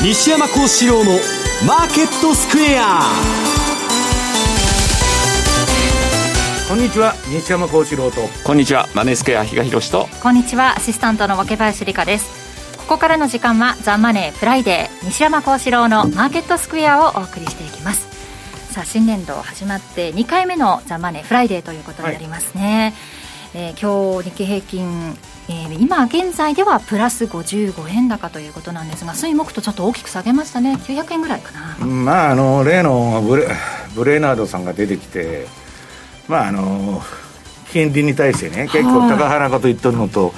西山孝四郎のマーケットスクエア。こんにちは西山孝四郎と。こんにちはマネースクエア比嘉宏と。こんにちはアシスタントの若林理香です。ここからの時間はザ・マネーフライデー西山孝四郎のマーケットスクエアをお送りしていきます。さあ新年度始まって2回目のザ・マネーフライデーということになりますね、はい、えー、今日日経平均えー、今現在ではプラス55円高ということなんですが水木とちょっと大きく下げましたね。900円ぐらいかな。まああの例のブレブレーナードさんが出てきてまああの金利に対してね結構高派なこと言ってるのと、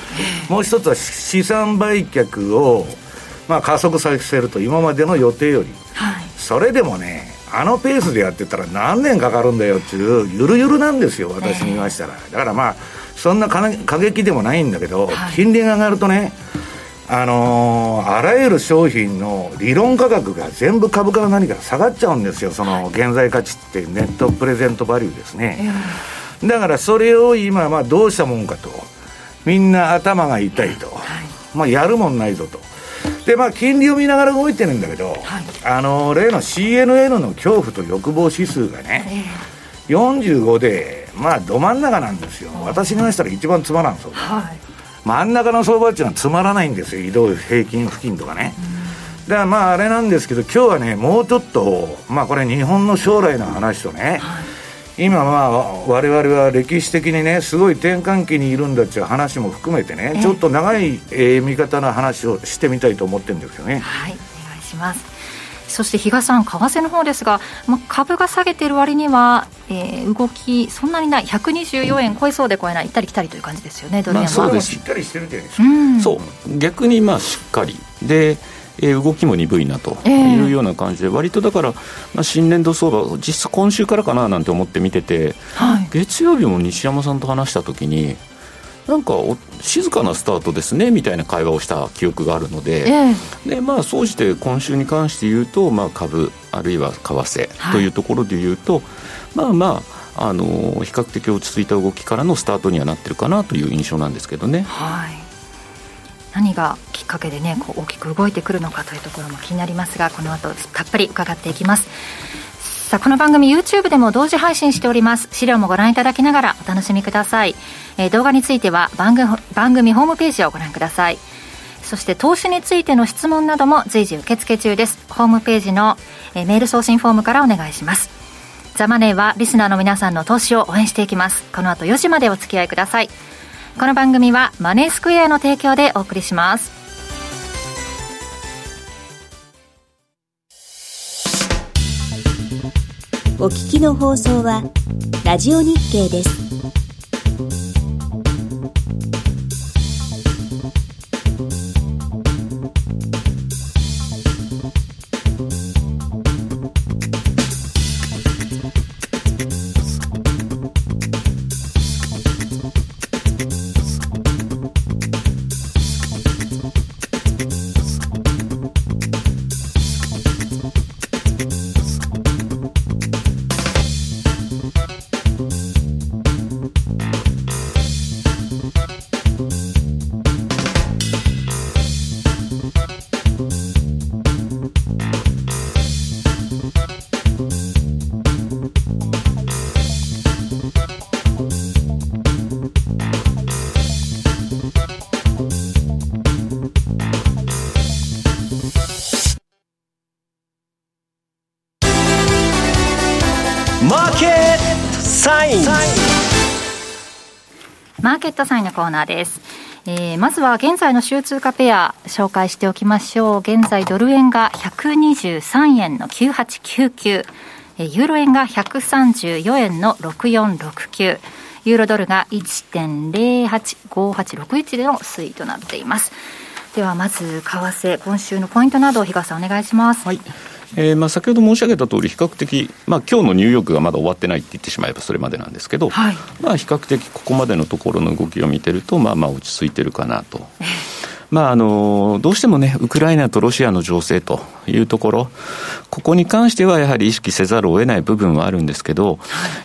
もう一つは資産売却を、まあ、加速させると今までの予定より、はい、それでもねあのペースでやってたら何年かかるんだよっていうゆるゆるなんですよ私に言いましたら、だからまあそんな過激でもないんだけど、はい、金利が上がるとねあのー、あらゆる商品の理論価格が全部株価が何か下がっちゃうんですよ。その現在価値ってネットプレゼントバリューですね、だからそれを今まあどうしたもんかと。みんな頭が痛いと、はい、まあやるもんないぞと。でまあ金利を見ながら動いてるんだけど、はい、あのー、例の CNN の恐怖と欲望指数がね、えー、45でまあど真ん中なんですよ。私にましたら一番つまらんそう。はい。真ん中の相場っていうのはつまらないんですよ。移動平均付近とかね、だからまああれなんですけど今日はねもうちょっとまあこれ日本の将来の話とね、はい、今まあ我々は歴史的にねすごい転換期にいるんだっていう話も含めてねちょっと長い、えー、見方の話をしてみたいと思ってるんですよね。はい。お願いしますそして比嘉さん、為替の方ですが、まあ、株が下げている割には、えー、動き、そんなにない、124円超えそうで超えない、行ったり来たりという感じですよね、ドル円は。まあ、そうです。しっかりしてるじゃないですか。うん、そう。逆にまあしっかり。でえー、動きも鈍いなというような感じで、えー、割とだから、まあ、新年度相場、実質今週からかななんて思って見てて、はい、月曜日も西山さんと話したときに、なんか静かなスタートですねみたいな会話をした記憶があるのでえー、でまあ、総じて今週に関して言うと、まあ、株あるいは為替というところで言うと、はい、まあまああの比較的落ち着いた動きからのスタートにはなってるかなという印象なんですけどね。はい。何がきっかけでねこう大きく動いてくるのかというところも気になりますがこの後たっぷり伺っていきますさあこの番組 YouTube でも同時配信しております。資料もご覧いただきながらお楽しみください、えー、動画については番組番組ホームページをご覧ください。そして投資についての質問なども随時受付中です。ホームページの、えー、メール送信フォームからお願いします。ザマネーはリスナーの皆さんの投資を応援していきます。この後4時までお付き合いください。この番組はマネースクエアの提供でお送りします。お聞きの放送はラジオ日経です。ーケットサインのコーナーです。えー、まずは現在の週通貨ペア紹介しておきましょう。現在ドル円が123円の9899、えー、ユーロ円が134円の6469、ユーロドルが1.085861での推移となっています。ではまず為替今週のポイントなど比嘉さんお願いします。はいえーまあ、先ほど申し上げた通り、比較的、まあ今日のニューヨークがまだ終わってないって言ってしまえばそれまでなんですけど、はい、まあ、比較的ここまでのところの動きを見てると、まあまあ落ち着いてるかなと。まあ、あのどうしてもね、ウクライナとロシアの情勢というところ、ここに関してはやはり意識せざるを得ない部分はあるんですけど、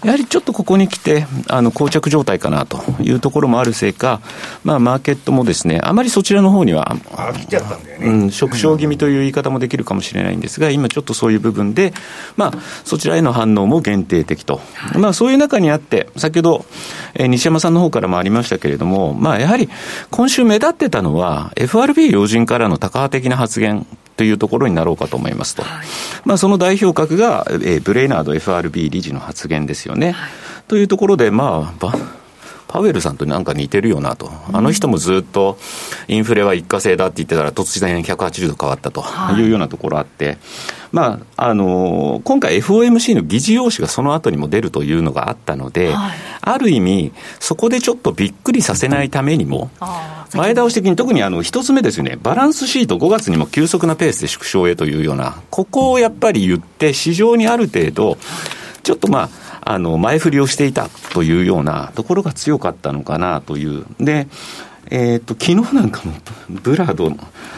やはりちょっとここに来て、あの、膠着状態かなというところもあるせいか、まあ、マーケットもですね、あまりそちらの方には、飽きちゃったんだよね。うん、縮小気味という言い方もできるかもしれないんですが、今ちょっとそういう部分で、まあ、そちらへの反応も限定的と。まあ、そういう中にあって、先ほど、えー、西山さんの方からもありましたけれども、まあ、やはり今週目立ってたのは、FRB 要人からの高波的な発言というところになろうかと思いますと。はい、まあ、その代表格が、えー、ブレイナード FRB 理事の発言ですよね。はい、というところで、まあ、パウエルさんとなんか似てるよなと、あの人もずっとインフレは一過性だって言ってたら、突然180度変わったとい。うようなところあって、はい、まああの今回、FOMC の議事要旨がその後にも出るというのがあったので、はい、ある意味、そこでちょっとびっくりさせないためにも、前倒し的に特にあの一つ目ですよね、バランスシート、5月にも急速なペースで縮小へというような、ここをやっぱり言って、市場にある程度、ちょっとまあ、あの、前振りをしていたというようなところが強かったのかなという。で、えっ、ー、と、昨日なんかも、ブラードの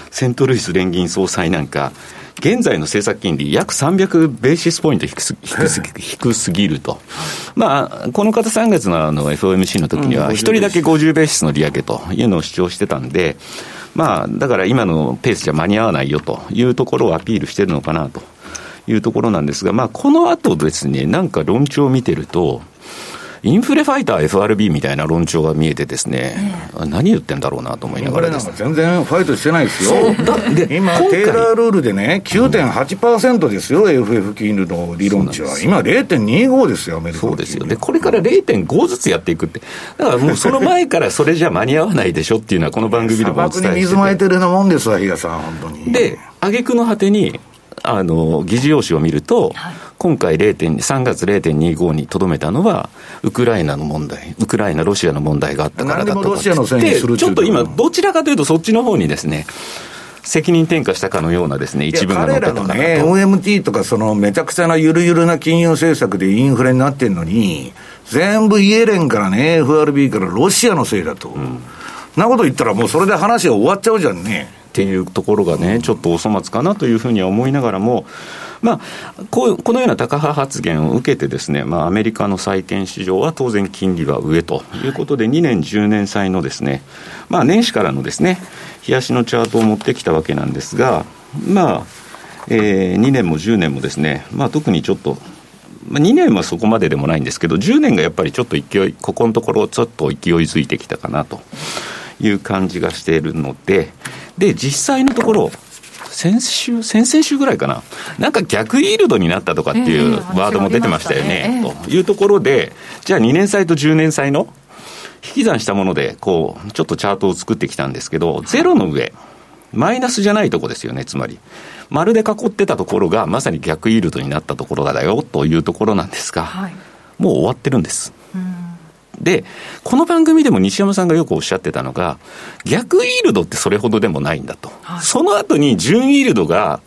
セントルイス連銀総裁なんか、現在の政策金利、約300ベーシスポイント低す低す低 すぎると、まあ、この方、3月のあの FOMC の時には、1人だけ50ベーシスの利上げというのを主張してたんで、まあ、だから今のペースじゃ間に合わないよというところをアピールしてるのかなと。いうところなんですが、まあ、この後ですね、なんか論調を見てると、インフレファイター FRB みたいな論調が見えてですね、えー、何言ってんだろうなと思いながらです、ね、全然ファイトしてないですよ。今、テーラールールでね、9.8%ですよ、うん、FF 金利の理論値は。今、0.25ですよ、アメリカそうですよ。で、これから0.5ずつやっていくって。だからもうその前からそれじゃ間に合わないでしょっていうのは、この番組でもお伝えしてて。砂漠に水まいてるようなもんですわ、比嘉さん、本当に。で、挙句の果てに、あの議事要旨を見ると、はい、今回3月0.25にとどめたのは、ウクライナの問題、ウクライナ、ロシアの問題があったからだとかちょっと今、どちらかというと、そっちの方にですね、責任転嫁したかのようなですね、一部が彼らのね、OMT とか、そのめちゃくちゃなゆるゆるな金融政策でインフレになってるのに、全部イエレンからね、FRB からロシアのせいだと。うん、なこと言ったら、もうそれで話が終わっちゃうじゃんね。っていうところがね、ちょっとお粗末かなというふうには思いながらも、まあ、こうこのような高派発言を受けてですね、まあ、アメリカの債券市場は当然金利は上ということで、2年、10年債のですね、まあ、年始からのですね、冷やしのチャートを持ってきたわけなんですが、まあ、えー、2年も10年もですね、まあ、特にちょっと、ま、2年はそこまででもないんですけど、10年がやっぱりちょっと勢い、ここのところ、ちょっと勢いづいてきたかなという感じがしているので、で、実際のところ、先週、先々週ぐらいかな、なんか逆イールドになったとかっていうワードも出てましたよね、というところで、じゃあ2年債と10年債の引き算したもので、こう、ちょっとチャートを作ってきたんですけど、ゼロの上、マイナスじゃないとこですよね、つまり。丸で囲ってたところが、まさに逆イールドになったところだよというところなんですが、はい、もう終わってるんです。で、この番組でも西山さんがよくおっしゃってたのが、逆イールドってそれほどでもないんだと。はい、その後に純イールドが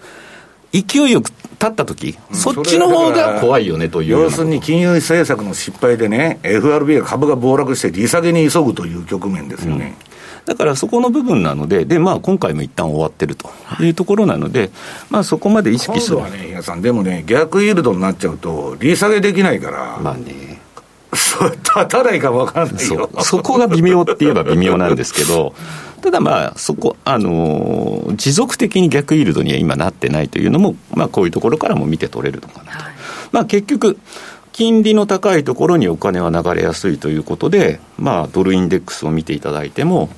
勢いよく立ったとき、そっちの方が怖いよねという要するに金融政策の失敗でね、FRB が株が暴落して利下げに急ぐという局面ですよね。うんだからそこの部分なので、でまあ、今回も一旦終わってるというところなので、まあ、そこまで意識する。今度はね、比嘉さん、でもね、逆イールドになっちゃうと、利下げできないから、まあね、そう、立たないか分かんないよ。そこが微妙って言えば微妙なんですけど、ただまあ、そこ、あのー、持続的に逆イールドには今なってないというのも、まあ、こういうところからも見て取れるのかなと。はい、まあ、結局、金利の高いところにお金は流れやすいということで、まあ、ドルインデックスを見ていただいても、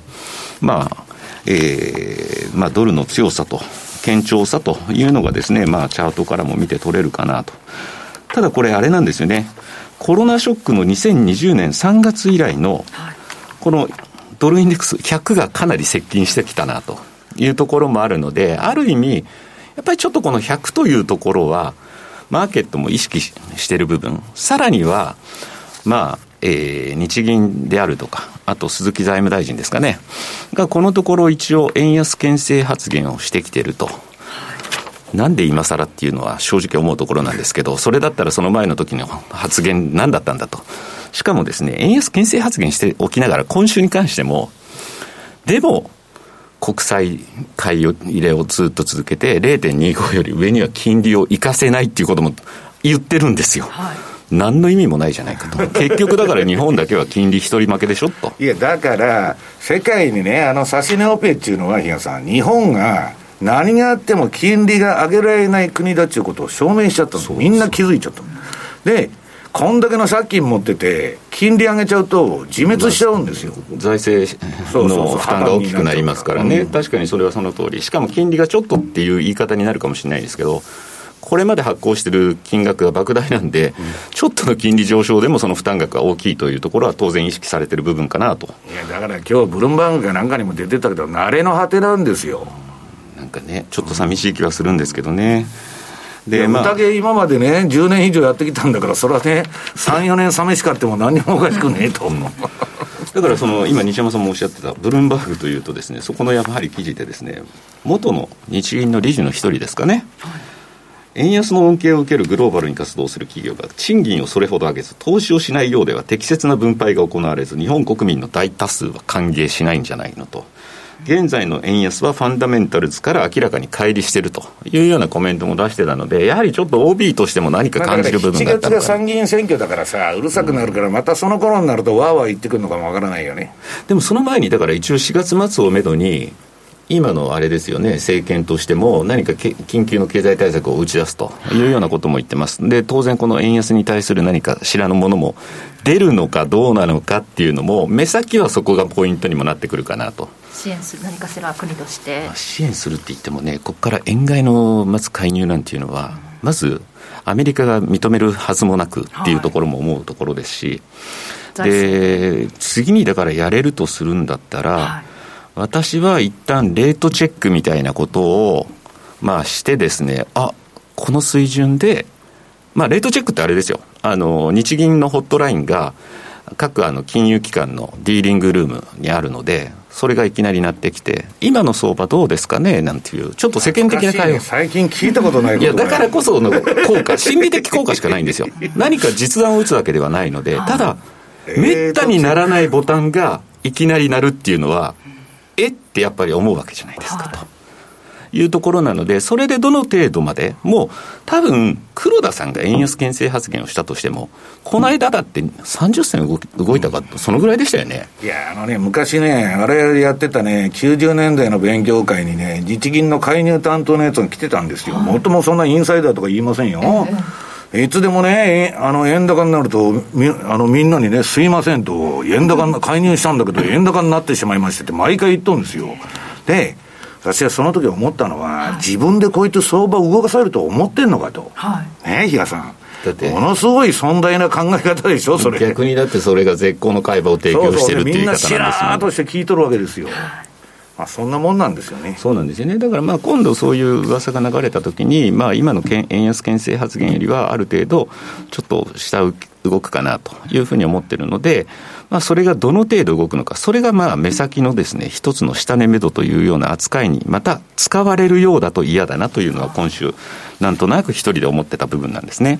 まあ、えー、まあ、ドルの強さと、堅調さというのがですね、まあ、チャートからも見て取れるかなと。ただこれ、あれなんですよね。コロナショックの2020年3月以来の、このドルインデックス100がかなり接近してきたなというところもあるので、ある意味、やっぱりちょっとこの100というところは、マーケットも意識している部分、さらには、まあ、えー、日銀であるとか、あと鈴木財務大臣ですかね、がこのところ一応、円安牽制発言をしてきていると。なんで今更っていうのは正直思うところなんですけど、それだったらその前の時の発言何だったんだと。しかもですね、円安牽制発言しておきながら今週に関しても、でも、国債買い入れをずっと続けて、0.25より上には金利を生かせないっていうことも言ってるんですよ。はい何の意味もないじゃないかと。結局だから日本だけは金利一人負けでしょと。いや、だから、世界にね、あの、指し値オペっていうのは、比嘉さん、日本が何があっても金利が上げられない国だっていうことを証明しちゃったの。みんな気づいちゃった。で、こんだけの借金持ってて、金利上げちゃうと、自滅しちゃうんですよ、財政の負担が大きくなりますからね、確かにそれはその通り、しかも金利がちょっとっていう言い方になるかもしれないですけど、これまで発行してる金額が莫大なんで、ちょっとの金利上昇でもその負担額が大きいというところは当然意識されてる部分かなと。いや、だから今日ブルームバーグかなんかにも出てたけど、慣れの果てなんですよ。かね、ちょっと寂しい気はするんですけどね。で、まあ、宴今までね、10年以上やってきたんだから、それはね、3、4年寂しかっても何もおかしくねえと。だからその今、西山さんもおっしゃってたブルームバーグというとです、ね、そこのやはり記事でです、ね、元の日銀の理事の一人ですかね、円安の恩恵を受けるグローバルに活動する企業が賃金をそれほど上げず、投資をしないようでは適切な分配が行われず、日本国民の大多数は歓迎しないんじゃないのと。現在の円安はファンダメンタルズから明らかに乖離しているというようなコメントも出してたので、やはりちょっと OB としても何か感じる部分があったのか、7月が参議院選挙だからさ、うるさくなるから、またその頃になると、わーわー言ってくるのかもわからないよね。でもその前に、だから一応4月末をめどに、今のあれですよね、政権としても、何か緊急の経済対策を打ち出すと。いうようなことも言ってます、で当然、この円安に対する何かしらのものも出るのかどうなのかっていうのも、目先はそこがポイントにもなってくるかなと。支援する、何かしら国として。支援するって言ってもね、ここから円買いのまず介入なんていうのは、まずアメリカが認めるはずもなくっていうところも思うところですし、はい、で次にだからやれるとするんだったら、はい私は一旦レートチェックみたいなことを、まあしてですね、あ、この水準で、まあレートチェックってあれですよ。あの、日銀のホットラインが、各あの金融機関のディーリングルームにあるので、それがいきなりなってきて、今の相場どうですかね？なんていう、ちょっと世間的な会話。最近聞いたことないいや、だからこその効果、心理的効果しかないんですよ。何か実弾を打つわけではないので、ただ、めったにならないボタンがいきなりなるっていうのは、えってやっぱり思うわけじゃないですか、と。いうところなので、それでどの程度まで、もう多分黒田さんが円安牽制発言をしたとしても、この間だって30銭動動いたか、そのぐらいでしたよねいや、あのね、昔ね、あれやってたね、90年代の勉強会にね、日銀の介入担当のやつが来てたんですよ、もともそんなインサイダーとか言いませんよ。いつでもね、あの、円高になると、み、あの、みんなにね、すいませんと、円高に、介入したんだけど、円高になってしまいましてって毎回言っとるんですよ。で、私はその時思ったのは、はい、自分でこうやって相場を動かされると思ってんのかと。はい、ね比嘉さん。だってものすごい尊大な考え方でしょ、それ。逆にだってそれが絶好の会話を提供してるっていう言い方なんですよ、ね、みんなしらーとして聞いとるわけですよ。まあ、そんなもんなんですよね。そうなんですよね。だからまあ今度そういう噂が流れたときに、まあ今の円安牽制発言よりはある程度、ちょっと下動くかなというふうに思ってるので、まあそれがどの程度動くのか、それがまあ目先のですね、一つの下値目処というような扱いにまた使われるようだと嫌だなというのは今週、なんとなく一人で思ってた部分なんですね。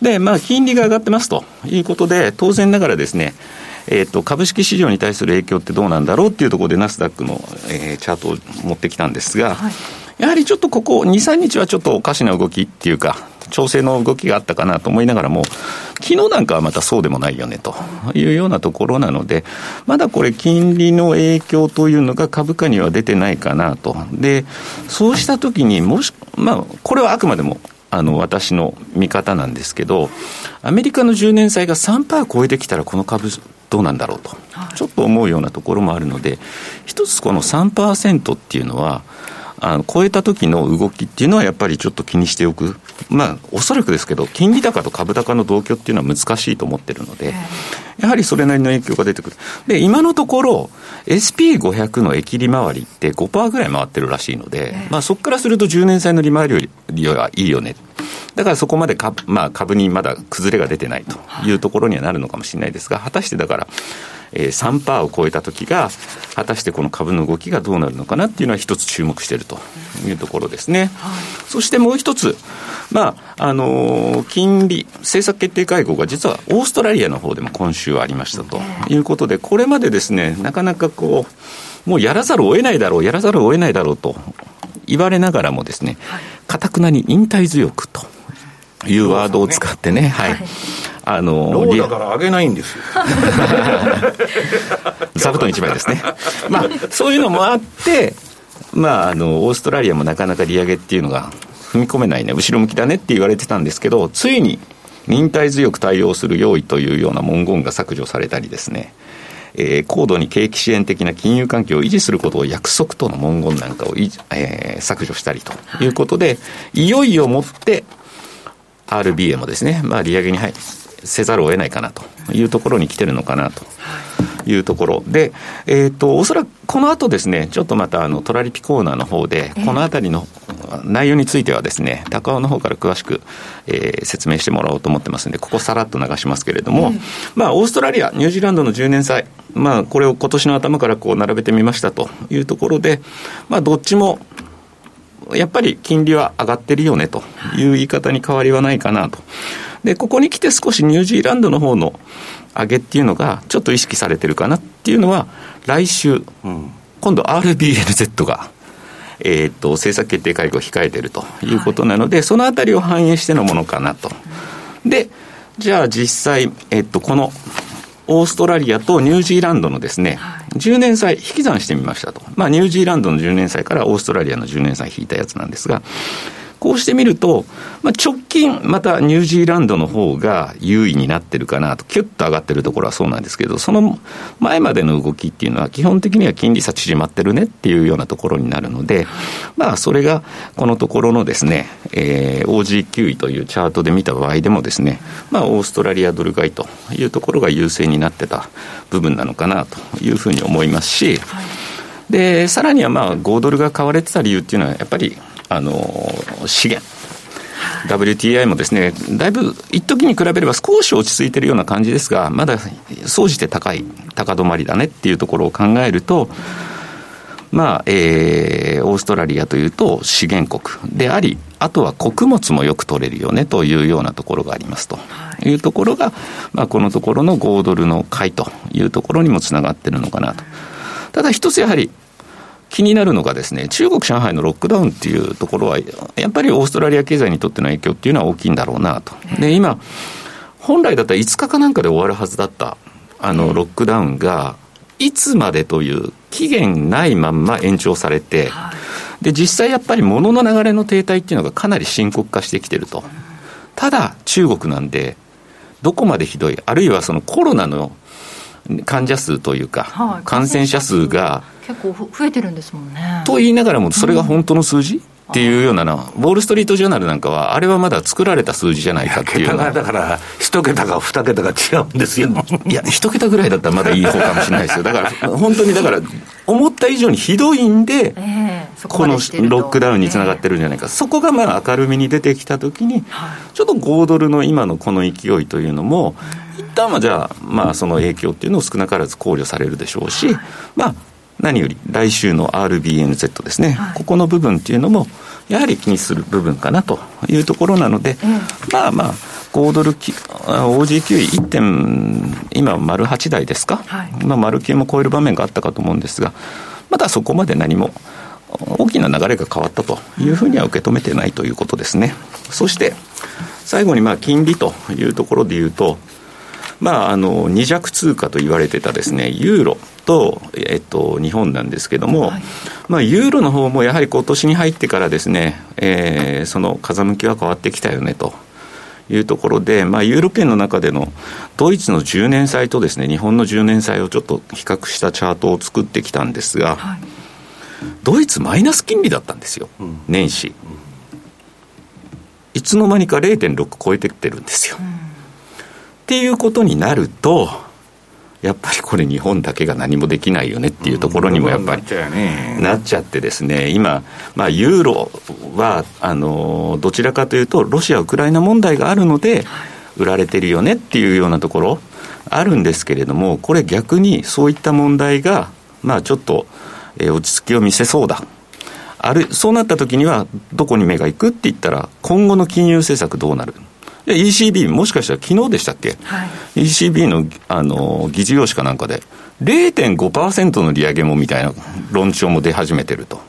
で、まあ金利が上がってますということで、当然ながらですね、えーと、株式市場に対する影響ってどうなんだろうっていうところで、ナスダックの、えー、チャートを持ってきたんですが、はい、やはりちょっとここ2、3日はちょっとおかしな動きっていうか、調整の動きがあったかなと思いながらも、昨日なんかはまたそうでもないよねというようなところなので、まだこれ、金利の影響というのが株価には出てないかなと。で、そうしたときにもし、まあ、これはあくまでもあの私の見方なんですけど、アメリカの10年債が3%超えてきたら、この株どうなんだろうと、ちょっと思うようなところもあるので、一つこの3%っていうのは、あの超えた時の動きっていうのはやっぱりちょっと気にしておく、まあ、おそらくですけど、金利高と株高の同居っていうのは難しいと思ってるので、やはりそれなりの影響が出てくる。で、今のところ、SP500 の駅利回りって5%ぐらい回ってるらしいので、まあ、そこからすると10年債の利回りよりはいいよね。だからそこまで株,、まあ、株にまだ崩れが出てないとい。うところにはなるのかもしれないですが、果たしてだから、えー、3%を超えたときが、果たしてこの株の動きがどうなるのかなっていうのは一つ注目しているというところですね。はい、そしてもう一つ、まあ、あのー、金利、政策決定会合が実はオーストラリアの方でも今週ありましたということで、これまでですね、なかなかこう、もうやらざるを得ないだろう、やらざるを得ないだろうと言われながらもですね、かたくなに忍耐強くというワードを使ってね、はい。あのローだから上げないんですよ。座布団一枚ですね。まあ、そういうのもあって、まあ、あの、オーストラリアもなかなか利上げっていうのが踏み込めないね、後ろ向きだねって言われてたんですけど、ついに忍耐強く対応する用意というような文言が削除されたりですね、えー、高度に景気支援的な金融環境を維持することを約束との文言なんかを、えー、削除したりということで、い。よいよもって RBA もですね、まあ、利上げに入せざるを得ないかなというところに来てるのかなと。いうところで、えーと、おそらくこの後ですね、ちょっとまたあのトラリピコーナーの方で、このあたりの内容についてはですね、高尾の方から詳しく、えー、説明してもらおうと思ってますんで、ここさらっと流しますけれども、まあ、オーストラリア、ニュージーランドの10年債、まあ、これを今年の頭からこう並べてみましたというところで、まあ、どっちもやっぱり金利は上がってるよねという言い方に変わりはないかなと。で、ここに来て少しニュージーランドの方の上げっていうのがちょっと意識されてるかなっていうのは、来週、うん、今度 RBNZ が、えー、っと、政策決定会合を控えてるということなので、はい、そのあたりを反映してのものかなと。で、じゃあ実際、えっと、このオーストラリアとニュージーランドのですね、10年債引き算してみましたと。まあ、ニュージーランドの10年債からオーストラリアの10年債引いたやつなんですが、こうしてみると、まあ、直近、またニュージーランドの方が優位になってるかなと、キュッと上がってるところはそうなんですけど、その前までの動きっていうのは、基本的には金利差縮まってるねっていうようなところになるので、まあ、それがこのところのですね、えー、OG9 位というチャートで見た場合でもですね、まあ、オーストラリアドル買いというところが優勢になってた部分なのかなというふうに思いますし、で、さらにはまあ、5ドルが買われてた理由っていうのは、やっぱり、あの資源。WTI もですね、だいぶ一時に比べれば少し落ち着いてるような感じですが、まだ総じて高い、高止まりだねっていうところを考えると、まあ、えー、オーストラリアというと資源国。であり、あとは穀物もよく取れるよねというようなところがありますと。い。うところが、まあ、このところの5ドルの買いというところにもつながってるのかなと。ただ一つやはり、気になるのがですね、中国、上海のロックダウンっていうところは、やっぱりオーストラリア経済にとっての影響っていうのは大きいんだろうなと。で、今、本来だったら5日かなんかで終わるはずだった、あの、ロックダウンが、いつまでという期限ないまんま延長されて、で、実際やっぱり物の流れの停滞っていうのがかなり深刻化してきてると。ただ、中国なんで、どこまでひどい、あるいはそのコロナの患者数というか、はい、感染者数が結構増えてるんですもんね。と言いながらも、それが本当の数字、うんっていうようなの、ウォール・ストリート・ジャーナルなんかは、あれはまだ作られた数字じゃないかっていうだから、一桁か二桁が違うんですよ。いや、一桁ぐらいだったらまだいい方かもしれないですよ。だから、本当にだから、思った以上にひどいんで、えー、このロックダウンにつながってるんじゃないか、えー、そこがまあ明るみに出てきたときに、ちょっと5ドルの今のこの勢いというのも、一旦はじゃあ、まあ、その影響っていうのを少なからず考慮されるでしょうし、まあ、何より来週の RBNZ ですね、はい、ここの部分っていうのも、やはり気にする部分かなというところなので、まあまあ、5ドル、OG9 位1点、今、丸8台ですか、はい、まあ、丸9も超える場面があったかと思うんですが、まだそこまで何も大きな流れが変わったというふうには受け止めてないということですね。そして、最後にまあ金利というところでいうと、まあ、あの二弱通貨と言われてたですねユーロと、えっと、日本なんですけども、はい、まあ、ユーロの方もやはり今年に入ってからですね、えー、その風向きは変わってきたよねと。いうところで、まあ、ユーロ圏の中でのドイツの10年債とですね日本の10年債をちょっと比較したチャートを作ってきたんですが、はい、ドイツマイナス金利だったんですよ、うん、年始、いつの間にか0.6超えてきてるんですよ、うん、っていうことになるとやっぱりこれ日本だけが何もできないよねっていうところにもやっぱりなっちゃってですね、今、まあ、ユーロは、あの、どちらかというと、ロシア・ウクライナ問題があるので、売られてるよねっていうようなところあるんですけれども、これ逆にそういった問題が、まあちょっと、えー、落ち着きを見せそうだ。ある、そうなった時には、どこに目が行くって言ったら、今後の金融政策どうなる ECB、もしかしたら昨日でしたっけ、はい、ECB のあの議事要旨かなんかで、0.5%の利上げもみたいな論調も出始めてると。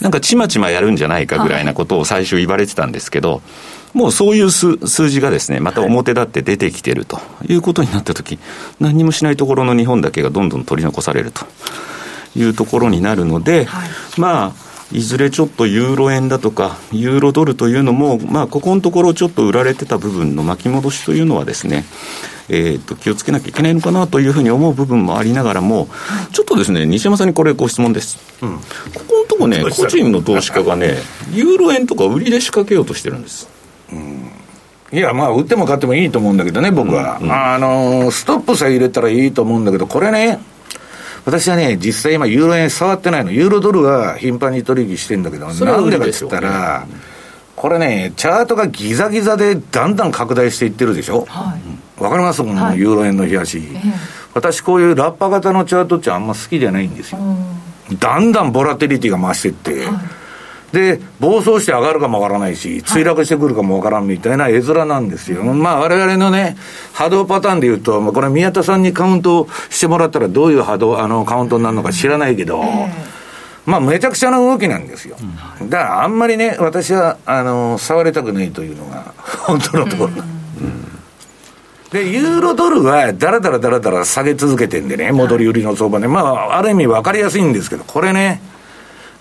なんかちまちまやるんじゃないかぐらいなことを最初言われてたんですけど、もうそういう数字がですね、また表立って出てきてると。いうことになったとき、何もしないところの日本だけがどんどん取り残されると。いうところになるので、はい、まあ、いずれちょっとユーロ円だとか、ユーロドルというのも、まあ、ここのところちょっと売られてた部分の巻き戻しというのはですね、えー、と気をつけなきゃいけないのかなというふうに思う部分もありながらも、ちょっとですね、西山さんにこれご質問です。うん、ここのとこね、個人の投資家がね、ユーロ円とか売りで仕掛けようとしてるんです。うんいや、まあ、売っても買ってもいいと思うんだけどね、僕は。うんうん、あの、ストップさえ入れたらいいと思うんだけど、これね、私はね、実際今、ユーロ円触ってないの。ユーロドルは頻繁に取引してんだけど、なんでかっつったら、これね、チャートがギザギザでだんだん拡大していってるでしょ。はい、わかります？このユーロ円の冷やし、はい、私こういうラッパ型のチャートってあんま好きじゃないんですよ。だんだんボラテリティが増していって、はいで、暴走して上がるかもわからないし、墜落してくるかもわからんみたいな絵面なんですよ。まあ、我々のね、波動パターンで言うと、まあ、これ宮田さんにカウントしてもらったらどういう波動、あの、カウントになるのか知らないけど、まあ、めちゃくちゃな動きなんですよ。だから、あんまりね、私は、あの、触りたくないというのが、本当のところ。で、ユーロドルは、だらだらだらだら下げ続けてんでね、戻り売りの相場で、まあ、ある意味分かりやすいんですけど、これね、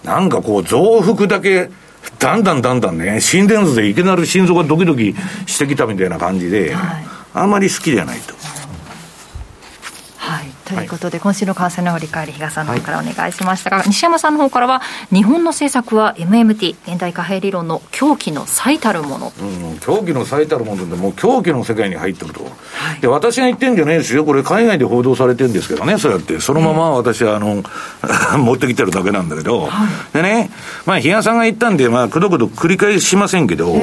なんかこう、増幅だけ、だんだんだんだんね、心電図でいきなり心臓がドキドキしてきたみたいな感じで、はい、あんまり好きじゃないと。ということで、はい、今週の為替の振り返り、比嘉さんの方からお願いしましたが、はい、西山さんの方からは、日本の政策は MMT、現代貨幣理論の狂気の最たるもの。うん、狂気の最たるもので、もう狂気の世界に入ってると。はい、で、私が言ってんじゃないですよ。これ、海外で報道されてるんですけどね、そうやって。そのまま私は、あの、持ってきてるだけなんだけど、でね、まあ、比嘉さんが言ったんで、まあ、くどくど繰り返しませんけど、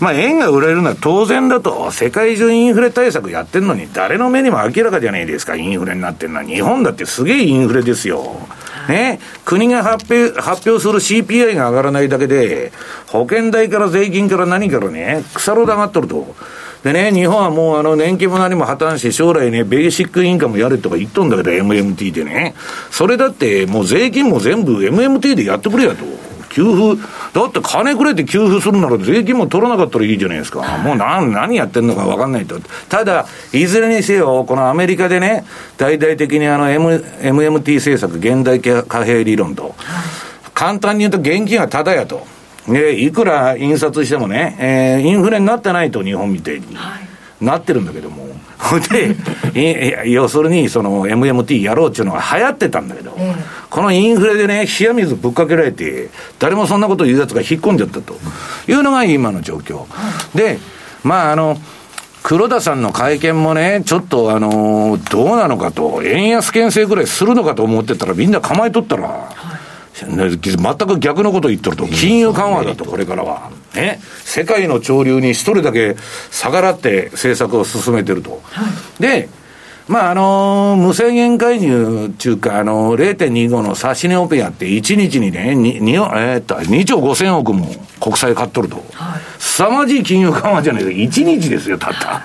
まあ、円が売られるのは当然だと、世界中インフレ対策やってるのに、誰の目にも明らかじゃないですか、インフレになってるのは。日本だってすげえインフレですよ。ね、国が発表発表する CPI が上がらないだけで、保険代から税金から何からね、腐ろで上がっとると。でね、日本はもうあの年金も何も破綻して、将来ね、ベーシックインカムやれとか言っとんだけど、MMT でね。それだってもう税金も全部 MMT でやってくれやと。給付、だって金くれて給付するなら税金も取らなかったらいいじゃないですか。もう何、何やってんのか分かんないと。ただ、いずれにせよ、このアメリカでね、大々的にあの、M、MMT 政策、現代貨幣理論と、簡単に言うと現金はただやと。ね、いくら印刷してもね、えー、インフレになってないと、日本みたいに。はいなってるんだけども、で、要するに、その MMT やろうっていうのが流行ってたんだけど、えこのインフレでね、冷や水ぶっかけられて、誰もそんなこと言うやつが引っ込んじゃったと。いうのが今の状況。で、まあ、あの、黒田さんの会見もね、ちょっとあのどうなのかと、円安牽制ぐらいするのかと思ってたら、みんな構えとったら、全く逆のこと言ってると、金融緩和だと、これからは。ね、世界の潮流に一人だけ逆らって政策を進めてると。はい、で、まあ、あのー、無制限介入っていうか、あのー、0.25の指し値オペやって、1日にね、2, 2, えー、っと2兆5000億も国債買っとると。はい、凄まじい金融緩和じゃないですか。1日ですよ、たった。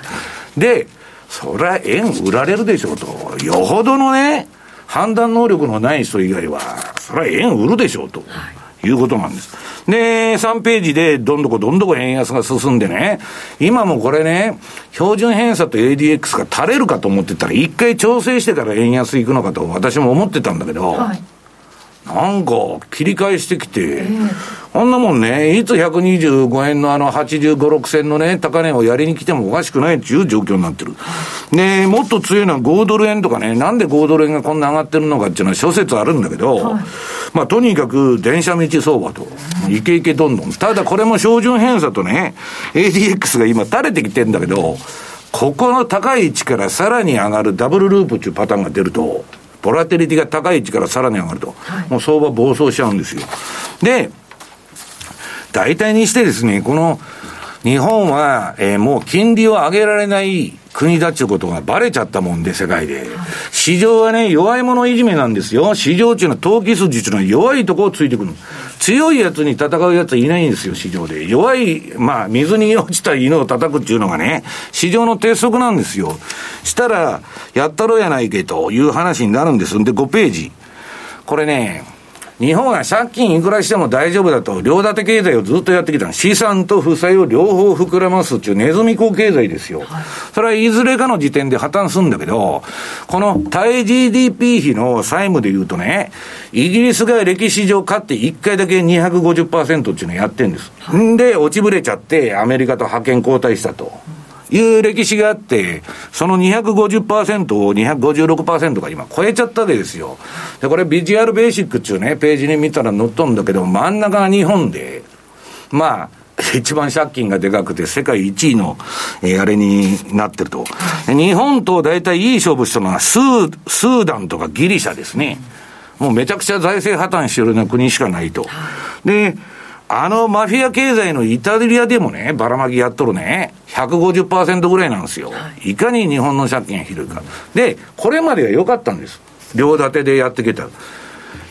で、そりゃ円売られるでしょうと。よほどのね、判断能力のない人以外は、それは円売るでしょうと。いうことなんです。で、3ページでどんどこどんどこ円安が進んでね、今もこれね、標準偏差と ADX が垂れるかと思ってたら、一回調整してから円安いくのかと私も思ってたんだけど、はいなんか、切り返してきて、えー、こんなもんね、いつ125円のあの85、6銭のね、高値をやりに来てもおかしくないっていう状況になってる。で、もっと強いのは5ドル円とかね、なんで5ドル円がこんな上がってるのかっていうのは諸説あるんだけど、はい、まあとにかく電車道相場と、いけいけどんどん。ただこれも標準偏差とね、ADX が今垂れてきてんだけど、ここの高い位置からさらに上がるダブルループっていうパターンが出ると、ボラテリティが高い位置からさらに上がると、はい、もう相場暴走しちゃうんですよ。で、大体にしてですね、この日本は、えー、もう金利を上げられない国だっちゅうことがバレちゃったもんで、世界で。市場はね、弱い者いじめなんですよ。市場っていうのは投機筋っていうのは弱いとこをついてくる。強いやつに戦うやついないんですよ、市場で。弱い、まあ、水に落ちた犬を叩くっていうのがね、市場の鉄則なんですよ。したら、やったろうやないけという話になるんです。んで、5ページ。これね、日本は借金いくらしても大丈夫だと、両立て経済をずっとやってきた資産と負債を両方膨らますっていうネズミ講経済ですよ。はい、それはいずれかの時点で破綻するんだけど、この対 GDP 比の債務で言うとね、イギリスが歴史上勝って1回だけ250%っていうのをやってるんです。んで、落ちぶれちゃってアメリカと覇権交代したと。いう歴史があって、その250%を256%が今超えちゃったわけですよ。で、これビジュアルベーシックっていうね、ページに見たら載っとんだけど、真ん中が日本で、まあ、一番借金がでかくて、世界1位の、えー、あれになってると。日本と大体いい勝負したのはスー、スーダンとかギリシャですね。もうめちゃくちゃ財政破綻してるような国しかないと。で、あのマフィア経済のイタリアでもね、ばらまきやっとるね、150%ぐらいなんですよ。いかに日本の借金がひどいか。で、これまでは良かったんです。両立てでやってきた。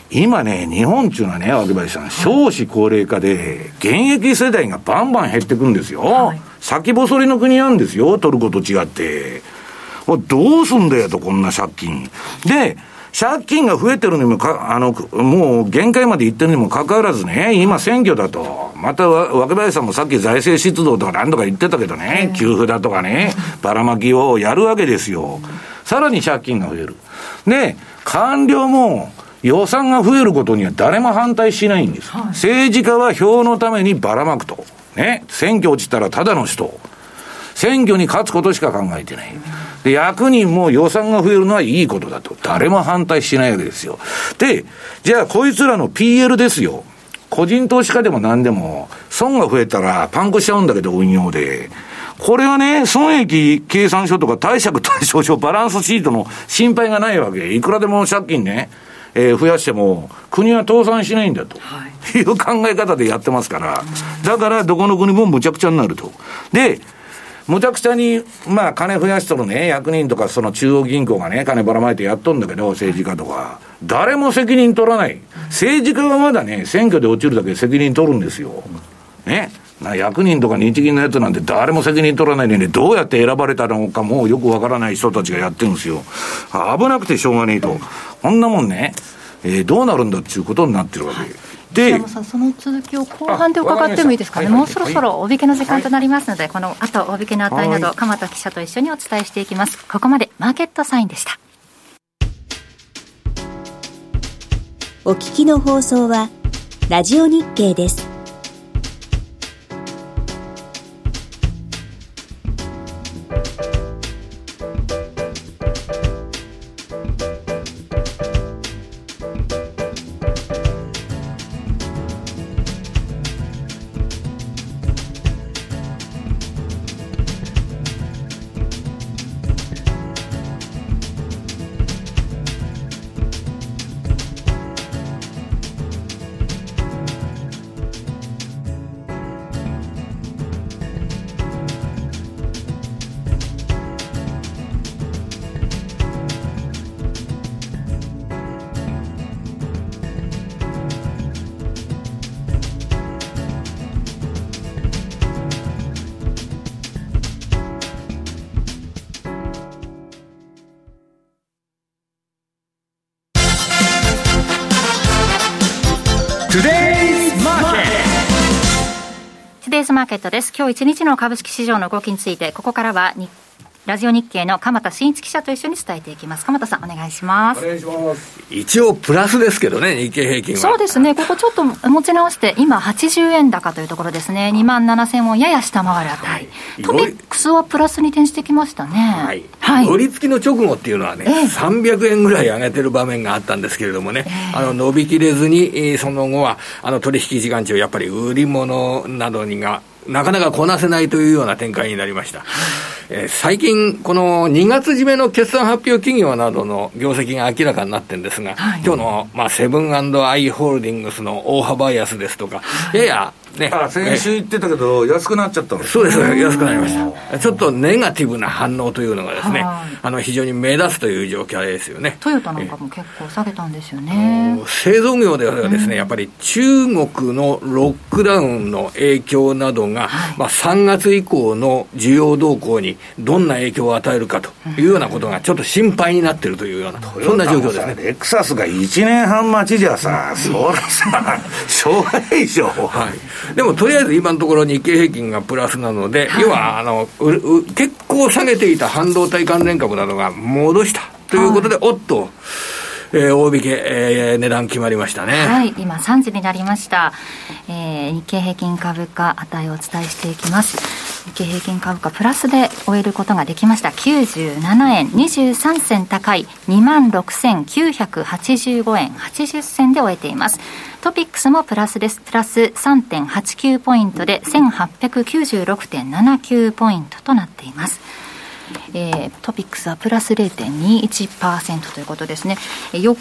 今ね、日本っていうのはね、脇林さん、少子高齢化で、現役世代がバンバン減ってくんですよ。はい、先細りの国なんですよ、トルコと違って。どうすんだよと、こんな借金。で、借金が増えてるにもか、あの、もう限界までいってるにもかかわらずね、今選挙だと、また若林さんもさっき財政出動とか何とか言ってたけどね、給付だとかね、ばらまきをやるわけですよ。さらに借金が増える。で、官僚も、予算が増えることには誰も反対しないんです。政治家は票のためにばらまくと。ね。選挙落ちたらただの人。選挙に勝つことしか考えてない。で、役人も予算が増えるのはいいことだと。誰も反対しないわけですよ。で、じゃあこいつらの PL ですよ。個人投資家でも何でも、損が増えたらパンクしちゃうんだけど、運用で。これはね、損益計算書とか貸借対照書、バランスシートの心配がないわけ。いくらでも借金ね、えー、増やしても、国は倒産しないんだと、はい、いう考え方でやってますから、だからどこの国もむちゃくちゃになると。で、むちゃくちゃに、まあ、金増やしとるね、役人とか、その中央銀行がね、金ばらまいてやっとんだけど、政治家とか。誰も責任取らない。政治家はまだね、選挙で落ちるだけ責任取るんですよ。ね。な役人とか日銀のやつなんて誰も責任取らないのに、どうやって選ばれたのかもよくわからない人たちがやってるんですよ。危なくてしょうがねえと。こんなもんね、えー、どうなるんだっていうことになってるわけ。んその続きを後半で伺ってもいいですかね、もうそろそろお引けの時間となりますので、はい、この後お引けの値など、鎌田記者と一緒にお伝えしていきます。ここまでマーケットサインでした。お聞きの放送は、ラジオ日経です。マーケットです。今日一日の株式市場の動きについて、ここからは日ラジオ日経の鎌田新一記者と一緒に伝えていきます。鎌田さん、お願いします。お願いします。一応プラスですけどね、日経平均は。そうですね、ここちょっと持ち直して、今80円高というところですね。2万7000をやや下回るあたり。はい、トピックスはプラスに転じてきましたね。はい。はい、乗り付きの直後っていうのはね、えー、300円ぐらい上げてる場面があったんですけれどもね、えー、あの、伸びきれずに、その後は、あの、取引時間中、やっぱり売り物などにが、なかなかこなせないというような展開になりました。えー、最近、この2月締めの決算発表企業などの業績が明らかになってるんですが、はい、今日の、まあ、セブンアイ・ホールディングスの大幅安ですとか、はい、ややね。あ、先週言ってたけど、安くなっちゃったそうです、安くなりました。ちょっとネガティブな反応というのがですね、あの、非常に目立つという状況ですよね。トヨタなんかも結構下げたんですよね。製造業ではですね、やっぱり中国のロックダウンの影響などが、はい、まあ3月以降の需要動向にどんな影響を与えるかというようなことがちょっと心配になっているというような、そんな状況ですね。レクサスが1年半待ちじゃさ、そらさ、しょうがないでしょ。はい。でもとりあえず今のところ日経平均がプラスなので、はい、要はあの結構下げていた半導体関連株などが戻したということで、はい、おっと、えー、大引け、えー、値段決まりましたね。はい、今3時になりました。えー、日経平均株価値をお伝えしていきます。日経平均株価プラスで終えることができました。97円23銭高い26,985円80銭で終えています。トピックスもプラスです。プラス3.89ポイントで1896.79ポイントとなっています。えー、トピックスはプラス0.21%ということですね。4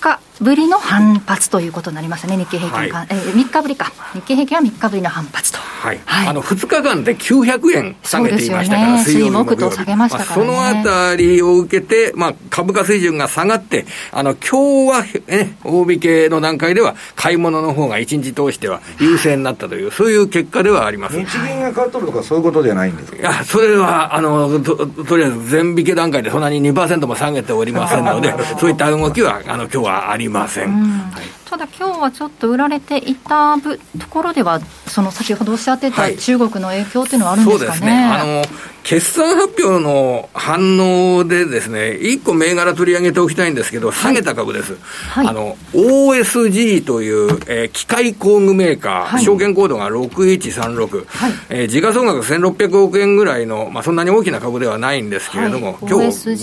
日ぶりの反発ということになりますね、日経平均、はい、えー、3日ぶりか、日経平均は3日ぶりの反発と。はい、はい、あの2日間で900円下げていましたから、水曜日と下げましたから、ね、まあ、そのあたりを受けて、まあ、株価水準が下がって、あの今日は、ね、大引けの段階では、買い物の方が1日通しては優勢になったという、そういう結果ではあります。日銀が買っとるとか、そういうことじゃないんですか？いや、それはあのととりあえず全引け段階でそんなに2%も下げておりませんので、そういった動きはあの今日はありません。はいただ今日はちょっと売られていたところでは、その先ほどおっしゃってた中国の影響というのはあるんですかね。はい、ね。あの決算発表の反応でですね、一個銘柄取り上げておきたいんですけど、下げた株です。はい、あの、OSG という、えー、機械工具メーカー、はい、証券コードが6136、はい、えー、時価総額1600億円ぐらいの、まあ、そんなに大きな株ではないんですけれども、はい、今日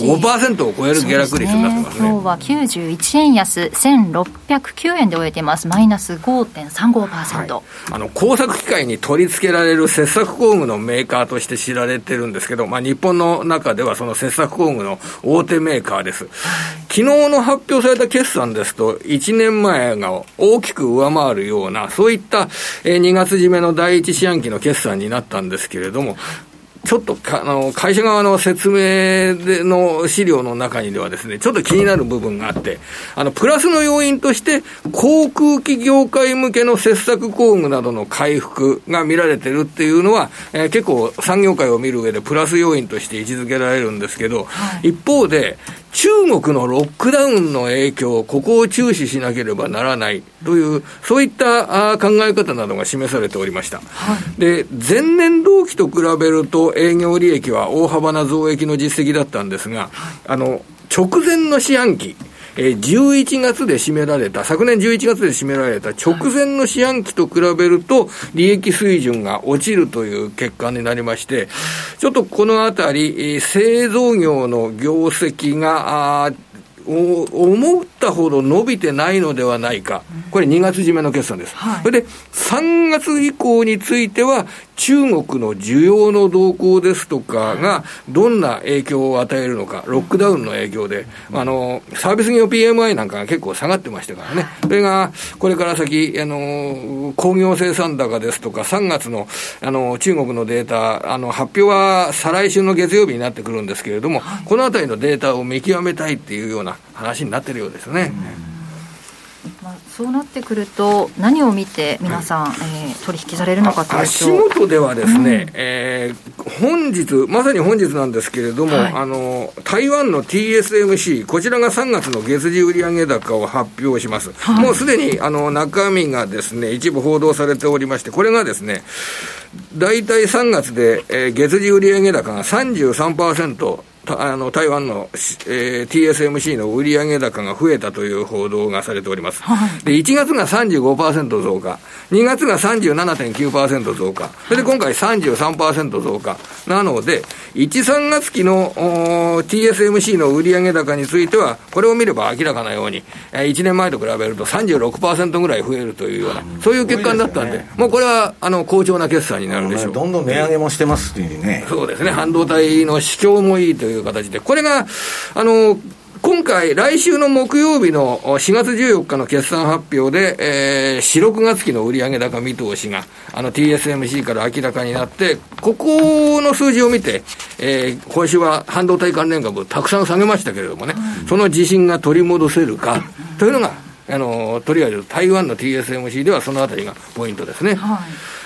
5%を超える下落率になってますね。すね。今日は91円安、1609円で終えてます。マイナス5.35%。はい、あの、工作機械に取り付けられる切削工具のメーカーとして知られてるんですけど、まあ、日本の中ではその切削工具の大手メーカーです。昨日の発表された決算ですと、1年前が大きく上回るような、そういった2月締めの第一四半期の決算になったんですけれども、ちょっとあの会社側の説明での資料の中にではですね、ちょっと気になる部分があって、あの、プラスの要因として、航空機業界向けの切削工具などの回復が見られてるっていうのは、えー、結構産業界を見る上でプラス要因として位置づけられるんですけど、はい、一方で、中国のロックダウンの影響、ここを注視しなければならないという、そういったあ考え方などが示されておりました。はい、で、前年同期と比べると営業利益は大幅な増益の実績だったんですが、あの、直前の四半期、えー、11月で占められた、昨年11月で占められた直前の四半期と比べると、利益水準が落ちるという結果になりまして、ちょっとこのあたり、製造業の業績が、思ったほど伸びてないのではないか、これ2月締めの決算です。はい、それで、3月以降については、中国の需要の動向ですとかが、どんな影響を与えるのか、ロックダウンの影響で、あの、サービス業 PMI なんかが結構下がってましたからね。それが、これから先、あの、工業生産高ですとか、3月の、あの、中国のデータ、あの、発表は再来週の月曜日になってくるんですけれども、このあたりのデータを見極めたいっていうような話になってるようですね。うんまあ、そうなってくると、何を見て皆さん、はい、えー、取引されるのかというと。足元ではですね、うん、えー、本日、まさに本日なんですけれども、はい、あの台湾の TSMC、こちらが3月の月次売上高を発表します、はい、もうすでにあの中身がですね一部報道されておりまして、これがですね、大体3月で、えー、月次売上高が33%、あの台湾の、えー、TSMC の売上高が増えたという報道がされております。はい、で、1月が35%増加、2月が37.9%増加、それで今回33%増加。なので、1、3月期の TSMC の売上高については、これを見れば明らかなように、1年前と比べると36%ぐらい増えるというような、そういう結果になったんで、もうこれはあの好調な決算になるでしょう。どんどん値上げもしてますっていうね。そうですね、半導体の市況もいいといういう形で、これが、あの、今回、来週の木曜日の4月14日の決算発表で、えー、4、6月期の売上高見通しが、あの TSMC から明らかになって、ここの数字を見て、えー、今週は半導体関連株たくさん下げましたけれどもね、その自信が取り戻せるか、というのが、あの、とりあえず台湾の TSMC ではそのあたりがポイントですね。はい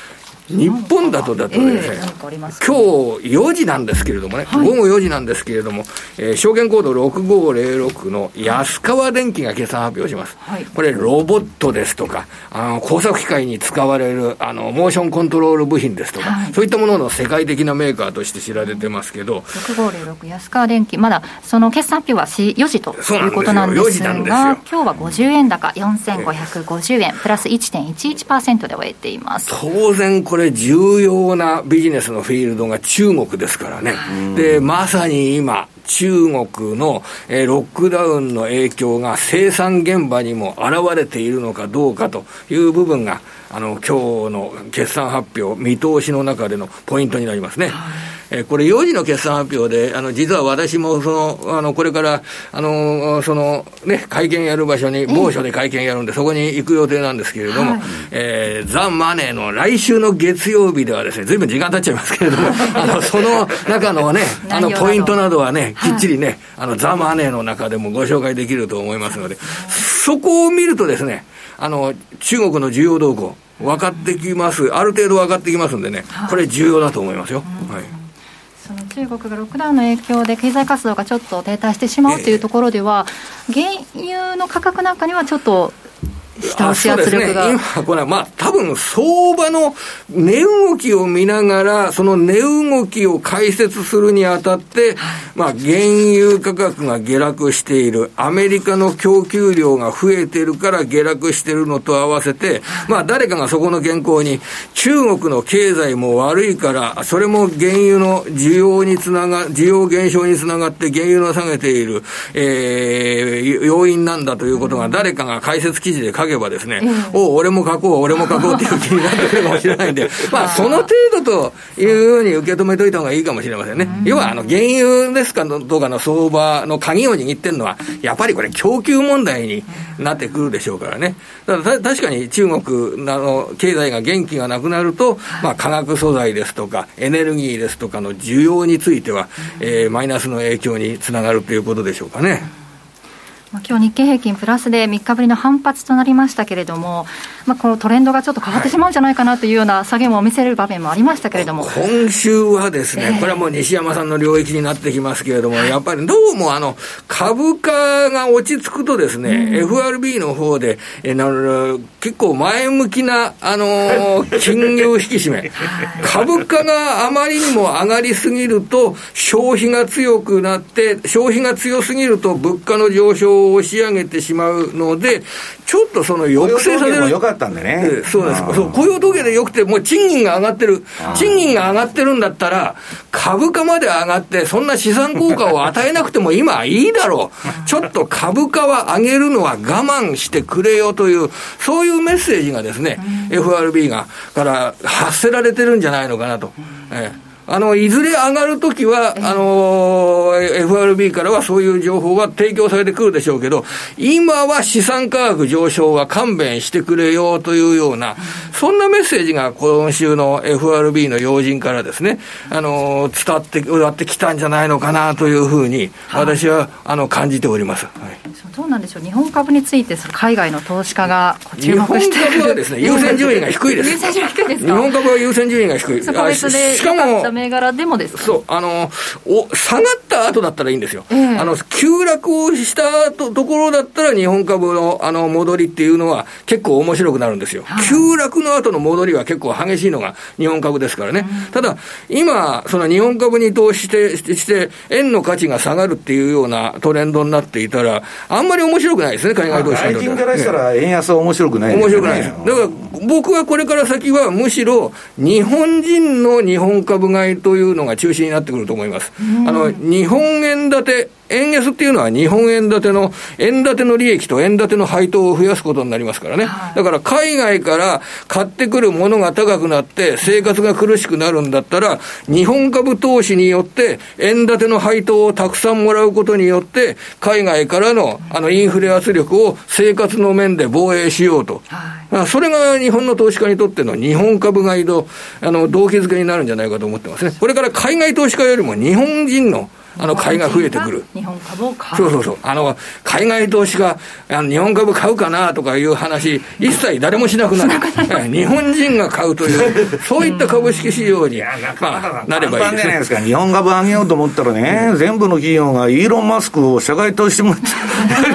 日本だとだとですね、えー、今日4時なんですけれどもね、はい、午後4時なんですけれども、えー、証券コード6506の安川電機が決算発表します。はい、これ、ロボットですとか、あの工作機械に使われるあのモーションコントロール部品ですとか、はい、そういったものの世界的なメーカーとして知られてますけど、6506安川電機、まだその決算発表は4時ということなんですが、今日は50円高、4550円、プラス1.11%で終えています。当然これれ重要なビジネスのフィールドが中国ですからね。で、まさに今、中国の、えー、ロックダウンの影響が生産現場にも現れているのかどうかという部分が、あの、今日の決算発表、見通しの中でのポイントになりますね。はいえこれ、4時の決算発表で、あの実は私もそのあのこれからあのその、ね、会見やる場所に、某所で会見やるんで、そこに行く予定なんですけれども、はい、えー、ザ・マネーの来週の月曜日ではですね、ずいぶん時間経っちゃいますけれども、あのその中のね、あのポイントなどはね、きっちりね、はい、あのザ・マネーの中でもご紹介できると思いますので、そこを見るとですね、あの中国の需要動向、分かってきます、ある程度分かってきますんでね、これ、重要だと思いますよ。はいその中国がロックダウンの影響で経済活動がちょっと停滞してしまうというところでは、原油の価格なんかにはちょっと下押し圧力が、ね、今、これはまあ、多分相場の値動きを見ながら、その値動きを解説するにあたって、まあ、原油価格が下落している、アメリカの供給量が増えてるから下落してるのと合わせて、まあ、誰かがそこの原稿に、中国の経済も悪いから、それも原油の需要につなが、需要減少につながって原油の下げている、えー、要因なんだということが誰かが解説記事で書けばですね、お俺も書こう、俺も書こうっていう気になってくるかもしれないんで、まあ、その程度というふうに受け止めといた方がいいかもしれませんね。要は、あの、原油ですかどうかの相場の鍵を握ってるのは、やっぱりこれ、供給問題になってくるでしょうからね。だから確かに中国の経済が元気がなくなると、まあ、化学素材ですとか、エネルギーですとかの需要については、えー、マイナスの影響につながるということでしょうかね。まあ、今日日経平均プラスで3日ぶりの反発となりましたけれども、まあ、このトレンドがちょっと変わってしまうんじゃないかなというような下げも見せる場面もありましたけれども。今週はですね、えー、これはもう西山さんの領域になってきますけれども、やっぱりどうもあの株価が落ち着くとですね、うん、FRB の方でえな結構前向きな、あのー、金融引き締め、株価があまりにも上がりすぎると、消費が強くなって、消費が強すぎると物価の上昇を押し上げてしまうので、ちょっとその抑制される。良かったんでね。そうです。そう雇用統計でよくて、もう賃金が上がってる。賃金が上がってるんだったら、株価まで上がって、そんな資産効果を与えなくても今はいいだろう。ちょっと株価は上げるのは我慢してくれよという、そういうメッセージがですね、FRB が、から発せられてるんじゃないのかなと。ええあの、いずれ上がるときは、あの、FRB からはそういう情報が提供されてくるでしょうけど、今は資産価格上昇は勘弁してくれよというような、そんなメッセージが今週の FRB の要人からですね、あの、伝わって、伝わってきたんじゃないのかなというふうに、私は、あの、感じております。はい。どうなんでしょう、日本株について、海外の投資家が注目して日本株はですね、優先順位が低いです。優先順位低いです日本株は優先順位が低い。しかも、銘柄でもですそう、あの、お下がった後だったらいいんですよ。えー、あの、急落をしたとところだったら、日本株のあの戻りっていうのは結構面白くなるんですよ。はい、急落の後の戻りは結構激しいのが日本株ですからね。うん、ただ、今、その日本株に投資してして、円の価値が下がるっていうようなトレンドになっていたら、あんまり面白くないですね、海外投資家金からしたら、円安は面白くない、ね、面白くないです。だから、僕はこれから先は、むしろ、日本人の日本株買いというのが中心になってくると思います。あの、日本円建て、円安っていうのは日本円建ての、円建ての利益と円建ての配当を増やすことになりますからね。だから海外から為買ってくるものが高くなって、生活が苦しくなるんだったら、日本株投資によって、円建ての配当をたくさんもらうことによって、海外からのあのインフレ圧力を生活の面で防衛しようと。はい、それが日本の投資家にとっての日本株買いのあの動機づけになるんじゃないかと思ってますね。これから海外投資家よりも日本人のあの買いが増えてくる。日本株を買う。そうそうそう。あの、海外投資家、あの日本株買うかなとかいう話、一切誰もしなくなる。日本人が買うという、そういった株式市場に、まあ、なればいいですね。ですか。日本株上げようと思ったらね、全部の企業がイーロン・マスクを社外投資も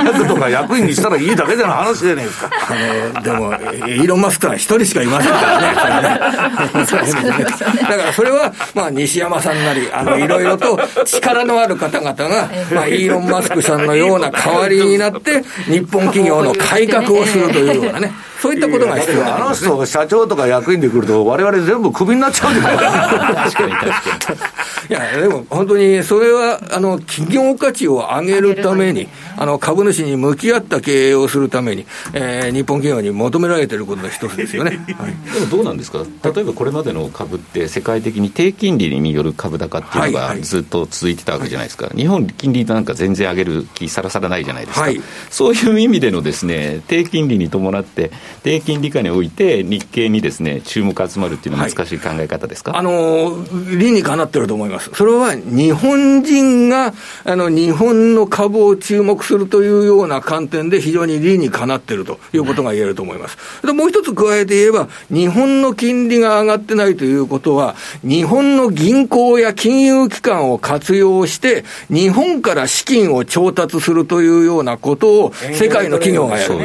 役とか役員にしたらいいだけじゃない話じゃないですか。あの、でも、イーロン・マスクは一人しかいませんからね。だからそれは、まあ、西山さんなり、あの、いろいろと力のある方々が、まあ、イーロン・マスクさんのような代わりになって、日本企業の改革をするというようなね。そういったことが必要あの人、社長とか役員で来ると、われわれ全部クビになっちゃうん確かに確かに。いや、でも本当にそれは、あの、企業価値を上げるために、あの、株主に向き合った経営をするために、えー、日本企業に求められていることの一つですよね。はい、でもどうなんですか、例えばこれまでの株って、世界的に低金利による株高っていうのがずっと続いてたわけじゃないですか、はいはい、日本、金利なんか全然上げる気さらさらないじゃないですか、はい、そういう意味でのですね低金利に伴って、低金利下において、日経にですね注目集まるっていうのは難しい考え方ですか、はい、あの理にかなってると思います。それは日本人があの日本の株を注目するというような観点で非常に理にかなっているということが言えると思います。でもう一つ加えて言えば、日本の金利が上がってないということは、日本の銀行や金融機関を活用して、日本から資金を調達するというようなことを世界の企業がやる。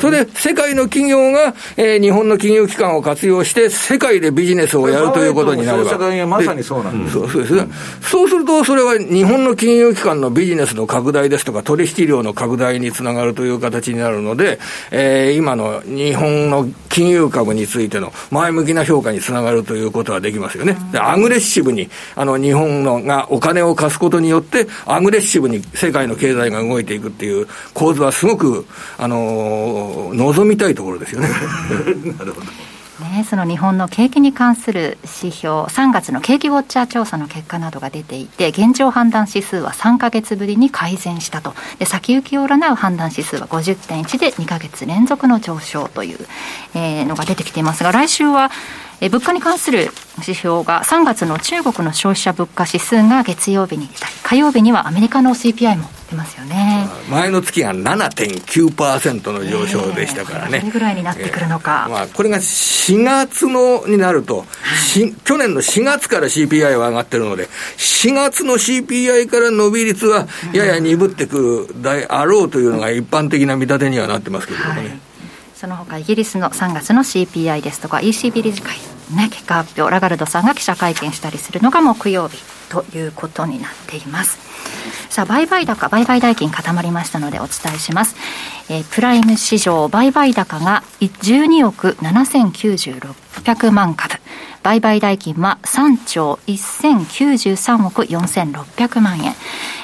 それで世界の企業が、えー、日本の金融機関を活用して、世界でビジネスをやるということになれば。まさにそうなんです。そうですね。そうすると、それは日本の金融機関のビジネスの拡大ですとか、取引量の拡大につながるという形になるので、えー、今の日本の金融株についての前向きな評価につながるということはできますよね。でアグレッシブに、あの、日本のがお金を貸すことによって、アグレッシブに世界の経済が動いていくっていう構図はすごく、あのー、望みたいところですよね。なるほど。ね、その日本の景気に関する指標、3月の景気ウォッチャー調査の結果などが出ていて、現状判断指数は3か月ぶりに改善したと、で先行きを占う判断指数は50.1で2か月連続の上昇という、えー、のが出てきていますが、来週はえ物価に関する指標が3月の中国の消費者物価指数が月曜日に出たり火曜日にはアメリカの CPI も出ますよね。前の月が7.9%の上昇でしたからね、どれぐらいになってくるのか、えー、まあ、これが4月のになると、はい、去年の4月から CPI は上がってるので4月の CPI から伸び率はやや鈍ってくるであろうというのが一般的な見立てにはなってますけどもね、はい。その他イギリスの3月の CPI ですとか ECB 理事会ね結果発表。ラガルドさんが記者会見したりするのが木曜日ということになっていますさあ売買高売買代金固まりましたのでお伝えします、えー、プライム市場売買高が12億799600万株。売買代金は3兆1093億4600万円、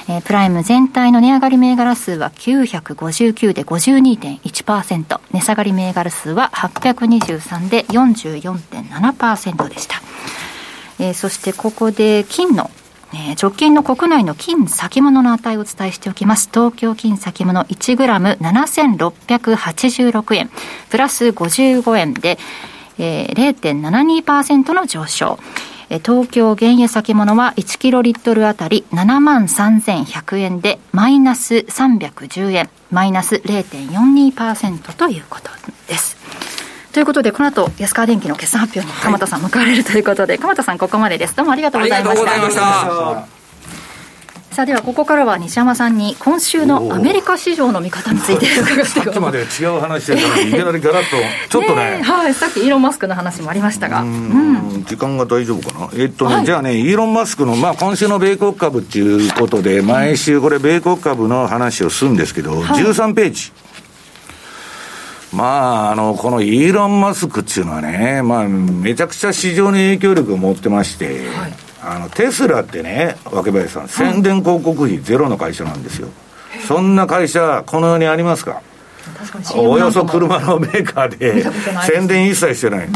えー、プライム全体の値上がり銘柄数は959で52.1%値下がり銘柄数は823で44.7%でした、えー、そしてここで金のえ直近の国内の金先物の値をお伝えしておきます。東京金先物1グラム7686円、プラス55円で、えー、0.72%の上昇。東京原油先物は1キロリットルあたり7万3100円でマイナス310円、マイナス0.42%ということです。ということで、この後、安川電機の決算発表に鎌田さん向かわれるということで、鎌田さんここまでです。どうもありがとうございました。ありがとうございました。さあではここからは西山さんに今週のアメリカ市場の見方について 伺ってさっきまで違う話してたのにいきなりガラッとちょっとねはい、さっきイーロン・マスクの話もありましたが。うん。時間が大丈夫かな？えっとね、はい、じゃあねイーロン・マスクのまあ今週の米国株っていうことで毎週これ米国株の話をするんですけど、はい、13ページまあ、あの、このイーロン・マスクっていうのはね、まあ、めちゃくちゃ市場に影響力を持ってまして、はい。あのテスラってね、若林さん、宣伝広告費ゼロの会社なんですよ。そんな会社、この世にありますか？およそ車のメーカーで 宣伝一切してない、うん、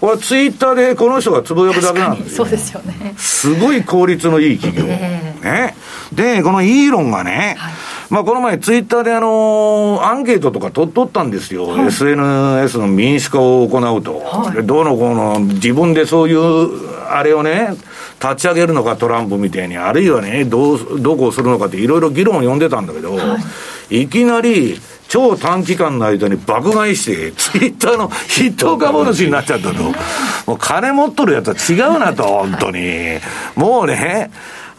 これツイッターでこの人がつぶやくだけなんですそうですよね。すごい効率のいい企業、えー、ね。でこのイーロンがね、はいまあ、この前、ツイッターであのー、アンケートとか取っとったんですよ、はい、SNS の民主化を行うと、はい、どうのこの、自分でそういうあれをね、立ち上げるのか、トランプみたいに、あるいはね、どうどこをするのかって、いろいろ議論を読んでたんだけど、はい、いきなり、超短期間の間に爆買いして、ツイッターの筆頭株主になっちゃったと。もう金持っとるやつは違うなと、本当に。もうね、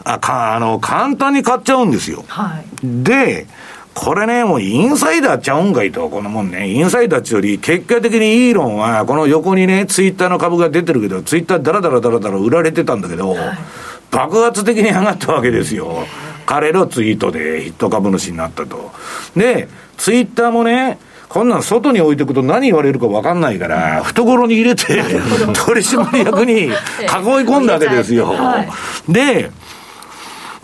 あかあの簡単に買っちゃうんですよ。はい、で、これね、もうインサイダーちゃうんかいと、このもんね。インサイダーっちより、結果的にイーロンは、この横にね、ツイッターの株が出てるけど、ツイッターだらだらだらだら売られてたんだけど、はい、爆発的に上がったわけですよ。彼のツイートでヒット株主になったと。で、ツイッターもね、こんなん外に置いておくと何言われるか分かんないから、懐に入れて、取締役に囲い込んだわけですよ。で、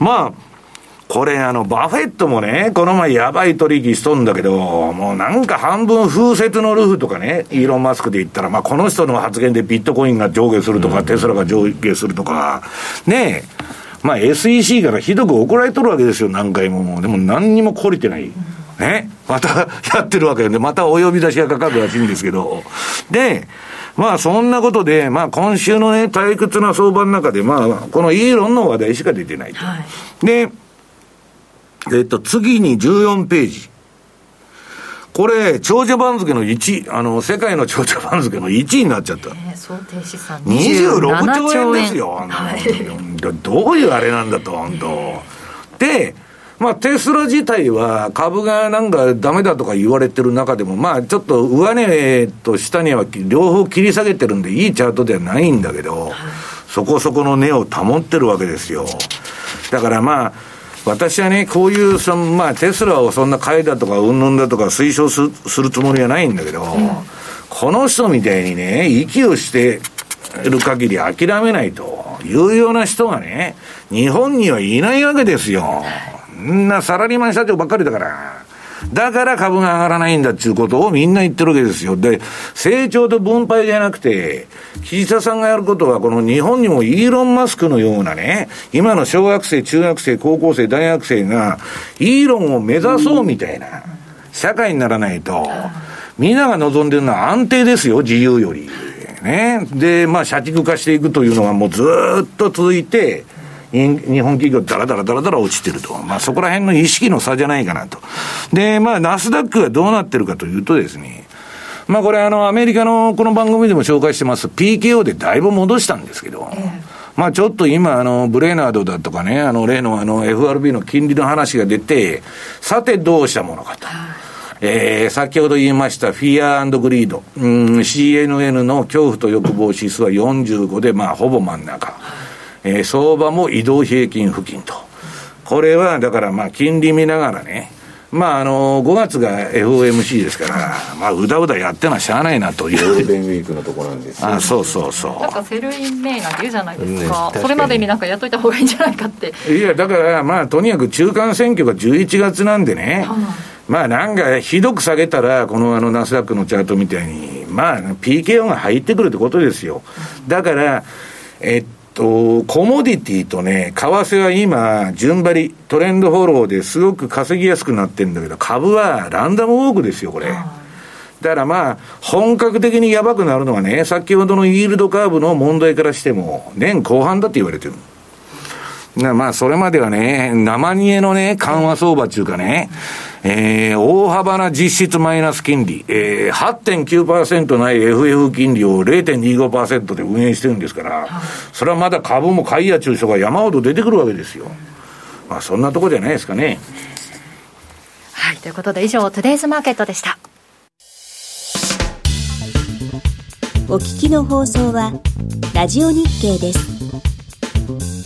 まあ、これあの、バフェットもね、この前やばい取引しとんだけど、もうなんか半分風雪のルフとかね、イーロン・マスクで言ったら、まあこの人の発言でビットコインが上下するとか、テスラが上下するとか、ねえ、まあ SEC からひどく怒られとるわけですよ、何回も。でも何にも懲りてない。ね。またやってるわけで、またお呼び出しがかかるらしいんですけど。で、まあそんなことで、まあ今週のね、退屈な相場の中で、まあこのイーロンの話題しか出てないと。はい、で、えっと、次に14ページ。これ、長者番付の1位、あの、世界の長者番付の1位になっちゃった。えー、想定資産26兆円ですよ。はい、どういうあれなんだと、本当。で、まあ、テスラ自体は株がなんかダメだとか言われてる中でも、まあ、ちょっと上値と下には両方切り下げてるんで、いいチャートではないんだけど、そこそこの値を保ってるわけですよ。だからまあ、私はね、こういうその、まあ、テスラをそんな買いだとか、うんぬんだとか推奨するつもりはないんだけど、うん、この人みたいにね、息をしてる限り諦めないというような人がね、日本にはいないわけですよ。んなサラリーマン社長ばっかりだから。だから株が上がらないんだっていうことをみんな言ってるわけですよ。で、成長と分配じゃなくて、岸田さんがやることは、この日本にもイーロン・マスクのようなね、今の小学生、中学生、高校生、大学生が、イーロンを目指そうみたいな、社会にならないと、みんなが望んでるのは安定ですよ、自由より。ね。で、まあ、社畜化していくというのがもうずっと続いて、日本企業だらだらだらだら落ちてると。まあそこら辺の意識の差じゃないかなと。で、まあナスダックがどうなってるかというとですね、まあこれあのアメリカのこの番組でも紹介してます PKO でだいぶ戻したんですけど、まあちょっと今、あの、ブレーナードだとかね、あの、例のあの、FRB の金利の話が出て、さてどうしたものかと。えー、先ほど言いましたフィアグリード、うん、CNN の恐怖と欲望指数は45で、まあ、ほぼ真ん中。えー、相場も移動平均付近と。これは、だからまあ、金利見ながらね、まあ、あの、5月が FOMC ですから、まあ、うだうだやってのはしゃあないなという。ゴールデンウィークのとこなんです、あそうそうそう。なんか Sell in May なんて言うじゃないですか。ね、それまでになんかやっといた方がいいんじゃないかって。いや、だから、まあ、とにかく中間選挙が11月なんでね、まあ、なんか、ひどく下げたら、このあの、ナスダックのチャートみたいに、まあ、PKO が入ってくるってことですよ。だから、えっと、コモディティとね、為替は今、順張り、トレンドフォローですごく稼ぎやすくなってるんだけど、株はランダムウォークですよ、これ。だからまあ、本格的にやばくなるのはね、先ほどのイールドカーブの問題からしても、年後半だって言われてる。まあ、それまではね、生煮えのね、緩和相場っていうかね、えー、大幅な実質マイナス金利、えー、8.9%ない FF 金利を0.25%で運営してるんですから、それはまだ株も買いや中小が山ほど出てくるわけですよ。まあ、そんなとこじゃないですかね。はい、ということで以上、トゥデイズマーケットでした。お聞きの放送は、ラジオ日経です。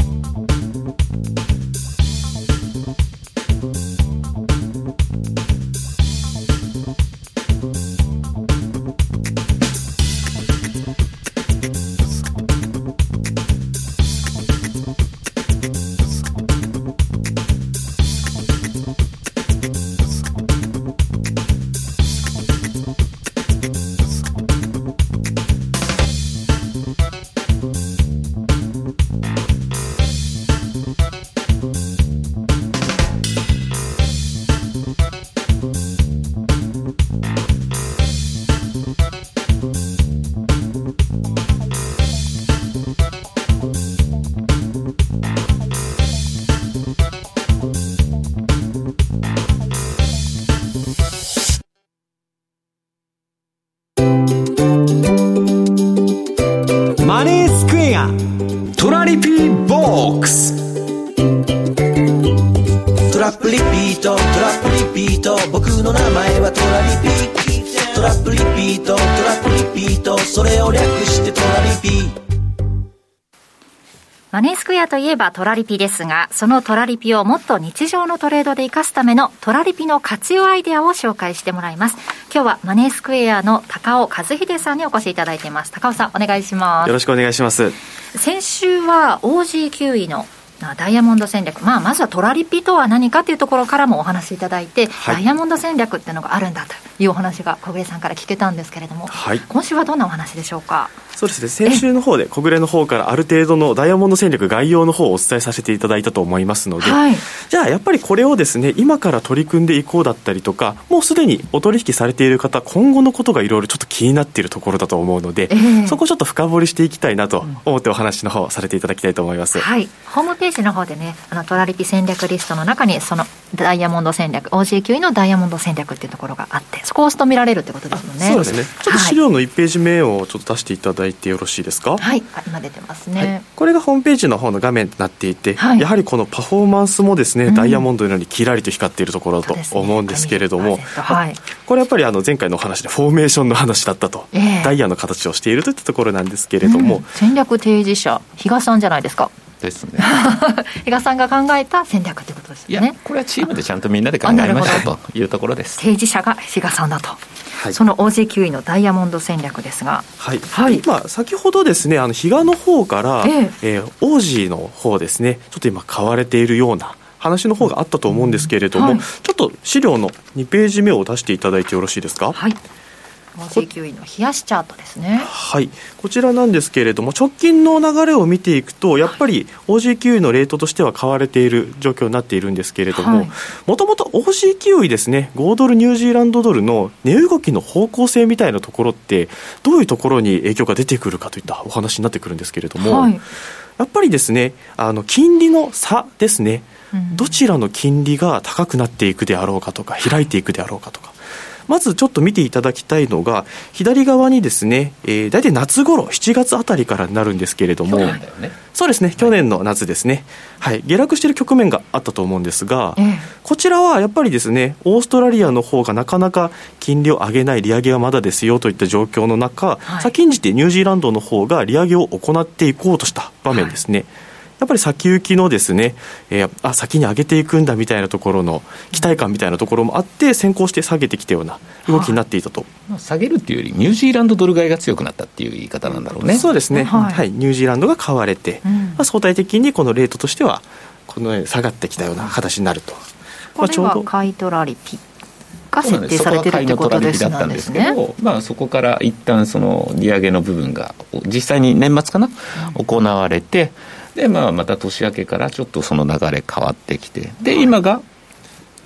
といえばトラリピですが、そのトラリピをもっと日常のトレードで活かすためのトラリピの活用アイデアを紹介してもらいます。今日はマネースクエアの高尾和秀さんにお越しいただいています。高尾さん、お願いします。よろしくお願いします。先週は OG9 位のダイヤモンド戦略、まあ、まずはトラリピとは何かというところからもお話しいただいて、はい、ダイヤモンド戦略っていうのがあるんだというお話が小暮さんから聞けたんですけれども、はい、今週はどんなお話でしょうか？そうですね。先週の方で小暮の方からある程度のダイヤモンド戦略概要の方をお伝えさせていただいたと思いますので、はい、じゃあやっぱりこれをですね今から取り組んでいこうだったりとかもうすでにお取引されている方今後のことがいろいろちょっと気になっているところだと思うので、えー、そこをちょっと深掘りしていきたいなと思ってお話の方をされていただきたいと思います、はい、ホームページの方でねあのトラリピ戦略リストの中にそのダイヤモンド戦略 OG 級のダイヤモンド戦略っていうところがあってそこを押すと見られるってことですよね。そうですね。ちょっと資料の1ページ目をちょっと出していただいてよろしいですか？かはい。今出てますね、はい、これがホームページの方の画面となっていて、はい、やはりこのパフォーマンスもですね、うん、ダイヤモンドのようにキラリと光っているところだと思うんですけれども、ねはい、これやっぱりあの前回のお話でフォーメーションの話だったと、えー、ダイヤの形をしているといったところなんですけれども、うん、戦略提示者比嘉さんじゃないですかですね。比嘉さんが考えた戦略ということですよね。これはチームでちゃんとみんなで考えましたというところです。提示者が比嘉さんだと。はい、その OG9 位のダイヤモンド戦略ですが、はい、はい、まあ、先ほどですねあの比嘉の方から、えー、えー、オージーの方ですねちょっと今買われているような話の方があったと思うんですけれども、はい、ちょっと資料の2ページ目を出していただいてよろしいですか？はい OG9 位の冷やしチャートですね。はい。こちらなんですけれども直近の流れを見ていくとやっぱり OG9 位のレートとしては買われている状況になっているんですけれどももともと OG9 位ですね5ドルニュージーランドドルの値動きの方向性みたいなところってどういうところに影響が出てくるかといったお話になってくるんですけれども、はい、やっぱりですねあの金利の差ですね。どちらの金利が高くなっていくであろうかとか開いていくであろうかとかまずちょっと見ていただきたいのが、左側にですね、えー、大体夏頃、7月あたりからになるんですけれども、ね、そうですね、去年の夏ですね、はい、下落している局面があったと思うんですが、ええ、こちらはやっぱりですね、オーストラリアの方がなかなか金利を上げない、利上げはまだですよといった状況の中、はい、先んじてニュージーランドの方が利上げを行っていこうとした場面ですね。はいやっぱり先行きのですね、えー、あ先に上げていくんだみたいなところの期待感みたいなところもあって先行して下げてきたような動きになっていたと、はあ、下げるっていうよりニュージーランドドル買いが強くなったっていう言い方なんだろうね。そうですね、はい、はい、ニュージーランドが買われて、うん、まあ、相対的にこのレートとしてはこのように下がってきたような形になると。これは買い取られピが設定されてるってことですなんです。ね。まあそこから一旦その利上げの部分が実際に年末かな、うん、行われて。で、まあ、また年明けからちょっとその流れ変わってきて、で、今が、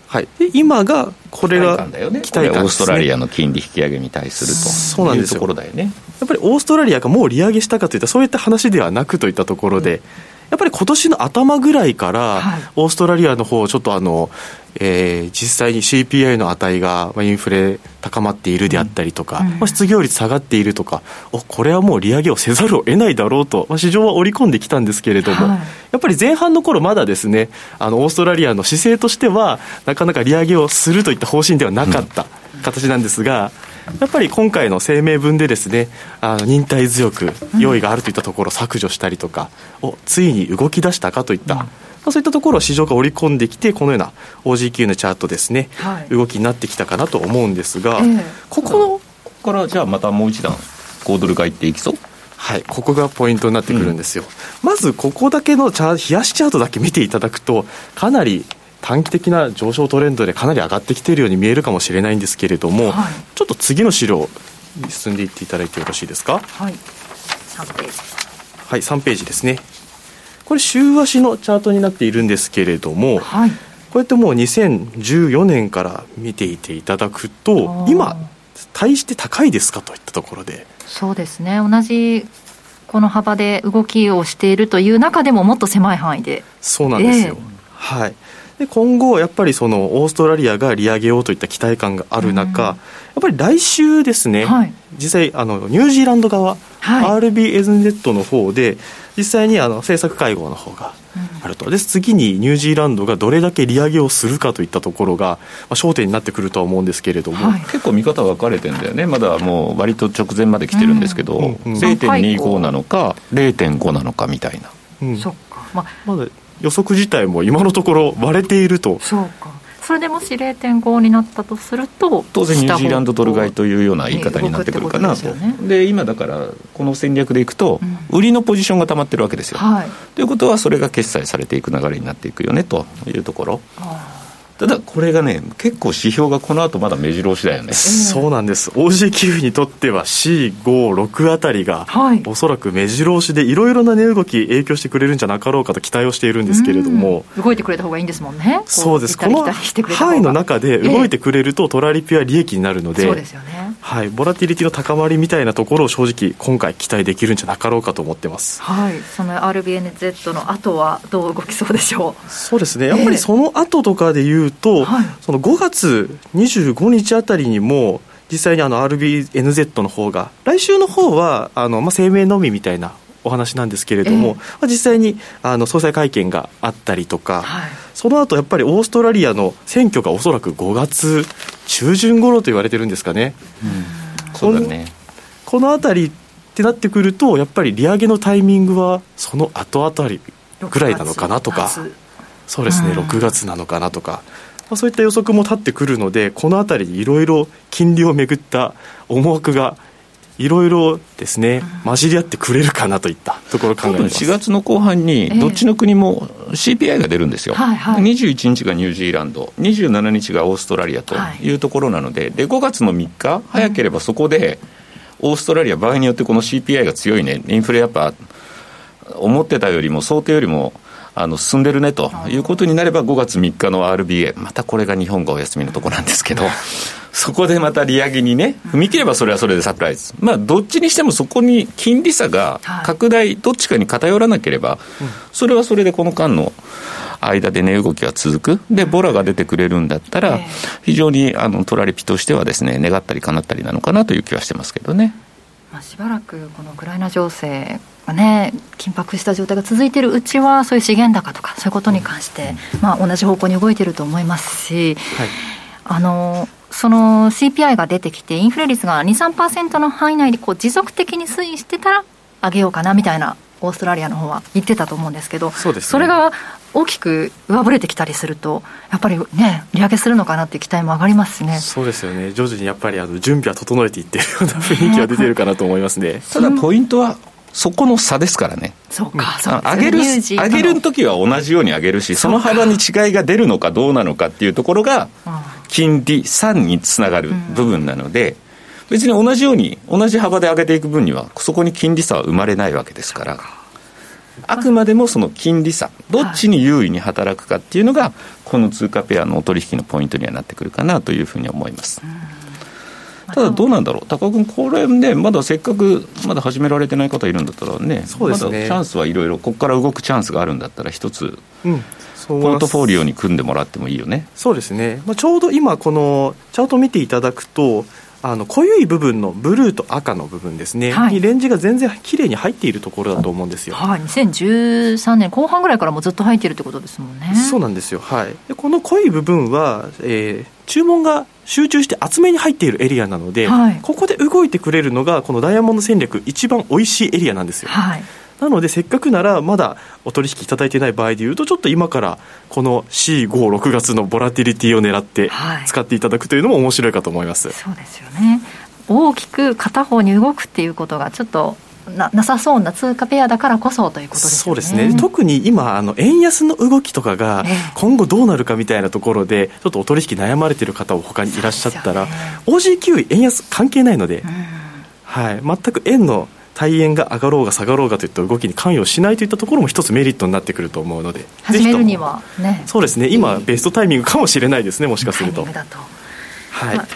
はい、で今がこれが期待感、ね、オーストラリアの金利引き上げに対するとそうなんですよ。ところだよねやっぱりオーストラリアがもう利上げしたかといったそういった話ではなくといったところで、うん。やっぱり今年の頭ぐらいから、オーストラリアの方ちょっとあの、えー、実際に CPI の値が、まあ、インフレ高まっているであったりとか、うん、まあ、失業率下がっているとか、おこれはもう利上げをせざるを得ないだろうと、まあ、市場は織り込んできたんですけれども、はい、やっぱり前半の頃まだですね、あのオーストラリアの姿勢としては、なかなか利上げをするといった方針ではなかった形なんですが、うんやっぱり今回の声明文でですねあの忍耐強く用意があるといったところを削除したりとか、おついに動き出したかといった、まあ、そういったところを市場が織り込んできてこのような OG9 のチャートですね、はい、動きになってきたかなと思うんですが、えー、ここのここからじゃあまたもう一段5ドル買いっていきそう？はい、ここがポイントになってくるんですよ、うん、まずここだけのチャ冷やしチャートだけ見ていただくとかなり短期的な上昇トレンドでかなり上がってきているように見えるかもしれないんですけれども、はい、ちょっと次の資料に進んでいっていただいてよろしいですか？はい。3ページ。はい3ページですねこれ週足のチャートになっているんですけれども、はい、こうやってもう2014年から見ていていただくと今対して高いですかといったところで。そうですね。同じこの幅で動きをしているという中でももっと狭い範囲で。そうなんですよ、えー、はい。で今後、やっぱりそのオーストラリアが利上げようといった期待感がある中、やっぱり来週ですね、はい、実際あの、ニュージーランド側、はい、RBNZ の方で、実際にあの政策会合の方があると、で次にニュージーランドがどれだけ利上げをするかといったところが、まあ、焦点になってくるとは思うんですけれども、はい、結構見方分かれてるんだよね、まだもう割と直前まで来てるんですけど、うんうんうん、0.25なのか、0.5なのかみたいな。うん、そっか、まあ、まだ予測自体も今のところ割れていると。そうかそれでもし0.5になったとすると当然ニュージーランドドル買いというような言い方になってくるかなと、で、今だからこの戦略でいくと、売りのポジションがたまってるわけですよ、はい、ということはそれが決済されていく流れになっていくよねというところ。ただこれがね結構指標がこの後まだ目白押しだよね、そうなんです。OG9 にとっては C56 あたりが、はい、おそらく目白押しでいろいろな値動き影響してくれるんじゃなかろうかと期待をしているんですけれども。動いてくれた方がいいんですもんね。そうです。この範囲の中で動いてくれると、トラリピは利益になるのでそうですよね。はい、ボラティリティの高まりみたいなところを正直今回期待できるんじゃなかろうかと思ってます、はい、その RBNZ の後はどう動きそうでしょう？そうですね。やっぱりその後とかでいうと、はい、その5月25日あたりにも実際にあの RBNZ の方が来週の方はあのまあ声明のみみたいなお話なんですけれども、えー、まあ、実際にあの総裁会見があったりとか、はい、その後やっぱりオーストラリアの選挙がおそらく5月中旬頃と言われてるんですかね。うん、そうだね。この辺りってなってくるとやっぱり利上げのタイミングはその後あたりぐらいなのかなとかそうですね、うん、6月なのかなとかまあ、そういった予測も立ってくるのでこの辺りにいろいろ金利をめぐった思惑がいろいろですね混じり合ってくれるかなといったところを考えてます。4月の後半にどっちの国も CPI が出るんですよ、えーはい。はい、21日がニュージーランド27日がオーストラリアとい。うところなのでで5月の3日早ければそこでオーストラリア場合によってこの CPI が強いねインフレやっぱ思ってたよりも想定よりもあの進んでるねということになれば、5月3日の RBA、またこれが日本がお休みのところなんですけど、そこでまた利上げにね、踏み切ればそれはそれでサプライズ、まあ、どっちにしてもそこに金利差が拡大、どっちかに偏らなければ、それはそれでこの間の間で値、動きが続く、で、ボラが出てくれるんだったら、非常にあのトラリピとしてはですね、願ったり叶ったりなのかなという気はしてますけどね。まあ、しばらくこのウクライナ情勢がね緊迫した状態が続いているうちはそういう資源高とかそういうことに関して、まあ、同じ方向に動いていると思いますし、はい、あのその CPI が出てきてインフレ率が23%の範囲内でこう持続的に推移してたら上げようかなみたいなオーストラリアの方は言ってたと思うんですけどそ、ね,、れが大きく上振れてきたりすると、やっぱりね、利上げするのかなっていう期待も上がりますしね。そうですよね、徐々にやっぱりあの準備は整えていってるような雰囲気は出てるかなと思いますね。ただポイントはそこの差ですからね。そうか、そう上げる、上げる時は同じように上げるし、その幅に違いが出るのかどうなのかっていうところが、金利3につながる部分なので、別に同じように、同じ幅で上げていく分には、そこに金利差は生まれないわけですから。あくまでもその金利差、どっちに優位に働くかっていうのが、この通貨ペアのお取引のポイントにはなってくるかなというふうに思います。ただどうなんだろう、高君、これね、まだせっかくまだ始められてない方いるんだったらね、そうですねまだチャンスはいろいろ、ここから動くチャンスがあるんだったら、一つ、うん、ポートフォリオに組んでもらってもいいよね。そうですね、まあ、ちょうど今、このチャート見ていただくと、あの濃い部分のブルーと赤の部分ですね、はい、にレンジが全然きれいに入っているところだと思うんですよ。はい、2013年後半ぐらいからもずっと入っているってことですもんね。そうなんですよ。はい。でこの濃い部分は、えー、注文が集中して厚めに入っているエリアなので、はい、ここで動いてくれるのがこのダイヤモンド戦略一番美味しいエリアなんですよ。はい。なのでせっかくならまだお取引いただいてない場合でいうとちょっと今からこの C56 月のボラティリティを狙って使っていただくというのも面白いかと思います、はい、そうですよね。大きく片方に動くっていうことがちょっとななさそうな通貨ペアだからこそということですね。そうですね。特に今あの円安の動きとかが今後どうなるかみたいなところでちょっとお取引悩まれている方を他にいらっしゃったら、ね、OG9 円安関係ないので、うん、はい、全く円の対円が上がろうが下がろうがといった動きに関与しないといったところも一つメリットになってくると思うので始めるにはね。そうですね。今ベストタイミングかもしれないですねもしかすると。と。はい、まあ、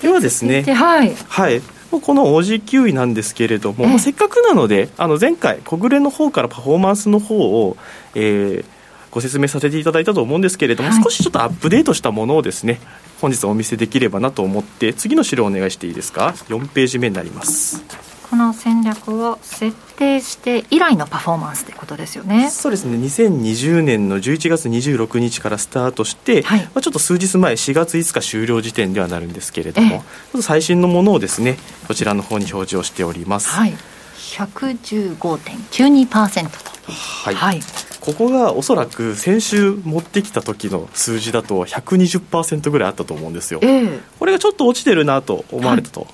ではですね。はい、はい。この OG9 位なんですけれども、まあ、せっかくなのであの前回小暮の方からパフォーマンスの方を、えー、ご説明させていただいたと思うんですけれども、はい、少しちょっとアップデートしたものをですね本日お見せできればなと思って次の資料お願いしていいですか？4ページ目になりますこの戦略を設定して以来のパフォーマンスということですよね。そうですね。2020年の11月26日からスタートして、はい、まあ、ちょっと数日前4月5日終了時点ではなるんですけれども、ちょっと最新のものをですねこちらの方に表示をしております、はい、115.92%と。はい、はい、ここがおそらく先週持ってきた時の数字だと120%ぐらいあったと思うんですよ、えー、これがちょっと落ちてるなと思われたと、はい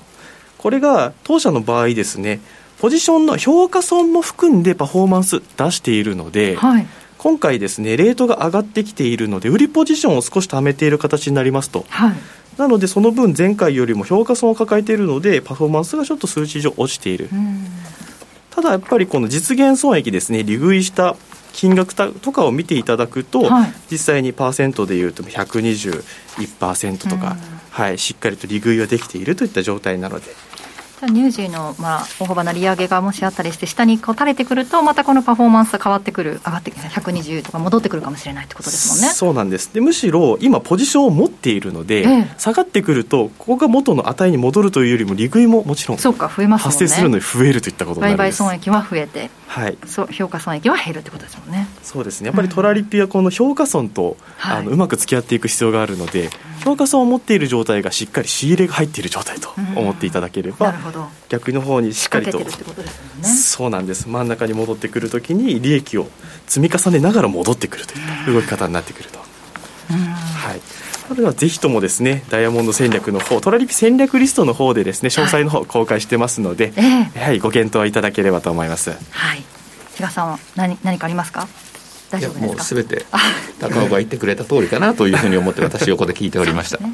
これが当社の場合ですねポジションの評価損も含んでパフォーマンス出しているので、はい、今回ですねレートが上がってきているので売りポジションを少し貯めている形になりますと、はい、なのでその分前回よりも評価損を抱えているのでパフォーマンスがちょっと数値上落ちている。ただやっぱりこの実現損益ですね利食いした金額とかを見ていただくと、はい、実際にパーセントでいうと121%とか、はい、しっかりと利食いはできているといった状態なのでニュージーの、まあ、大幅な利上げがもしあったりして、下にこう垂れてくると、またこのパフォーマンスが変わってくる、上がって120とか戻ってくるかもしれないってことですもんね。そうなんです。でむしろ今、ポジションを持っているので、ええ、下がってくると、ここが元の値に戻るというよりも、利食いももちろんそうか増えます、ね、発生するのに増えるといったことになるんです。売買損益は増えて、はい、そう評価損益は減るってことですもんね。そうですね。やっぱりトラリピはこの評価損と、うん、あのうまく付き合っていく必要があるので、評価損を持っている状態がしっかり仕入れが入っている状態と思っていただければ、うん、逆の方にしっかりと、ね、そうなんです。真ん中に戻ってくるときに利益を積み重ねながら戻ってくるといった動き方になってくると。はいそれではぜひともですねダイヤモンド戦略の方トラリピ戦略リストの方でですね詳細の方公開してますので、はい、はい、ご検討いただければと思います。はい。比嘉さんは何何かありますか？大丈夫ですか？もうすべて高尾が言ってくれた通りかなというふうに思って私横で聞いておりました。ね、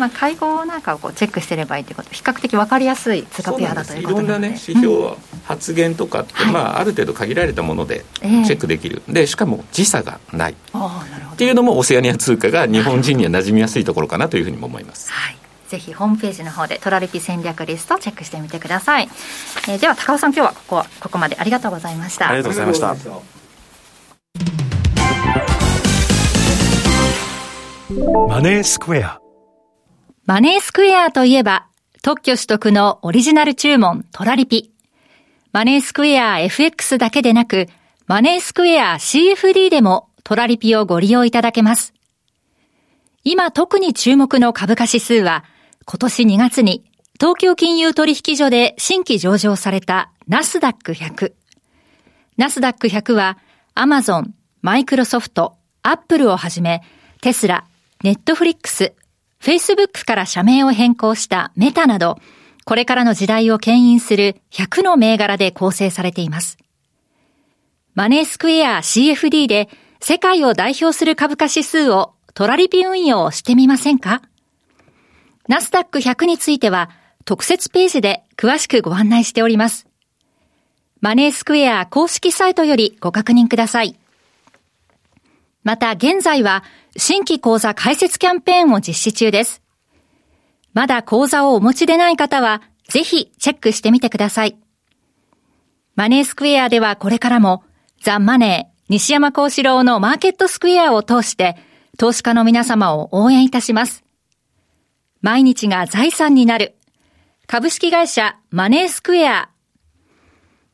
まあ、会合なんかをこうチェックしてればいいということ比較的分かりやすい通貨ペアだということいろんなね指標は発言とかって、うん、まあ、ある程度限られたものでチェックできる、えー、でしかも時差がない。っていうのもオセアニア通貨が日本人には馴染みやすいところかなというふうにも思います。はい。ぜひホームページの方でトラリピ戦略リストチェックしてみてください、えー、では高尾さん今日はここはここまでありがとうございました。ありがとうございましたマネースクエアマネースクエアといえば、特許取得のオリジナル注文トラリピ。マネースクエア FX だけでなく、マネースクエア CFD でもトラリピをご利用いただけます。今特に注目の株価指数は、今年2月に東京金融取引所で新規上場されたナスダック100。ナスダック100は、アマゾン、マイクロソフト、アップルをはじめ、テスラ、ネットフリックス、Facebook から社名を変更したメタなど、これからの時代を牽引する100の銘柄で構成されています。マネースクエア CFD で世界を代表する株価指数をトラリピ運用してみませんか？ナスダック100については特設ページで詳しくご案内しております。マネースクエア公式サイトよりご確認ください。また現在は新規講座開設キャンペーンを実施中です。まだ講座をお持ちでない方は、ぜひチェックしてみてください。マネースクエアではこれからも、ザ・マネー、西山幸四郎のマーケットスクエアを通して、投資家の皆様を応援いたします。毎日が財産になる。株式会社マネースクエア。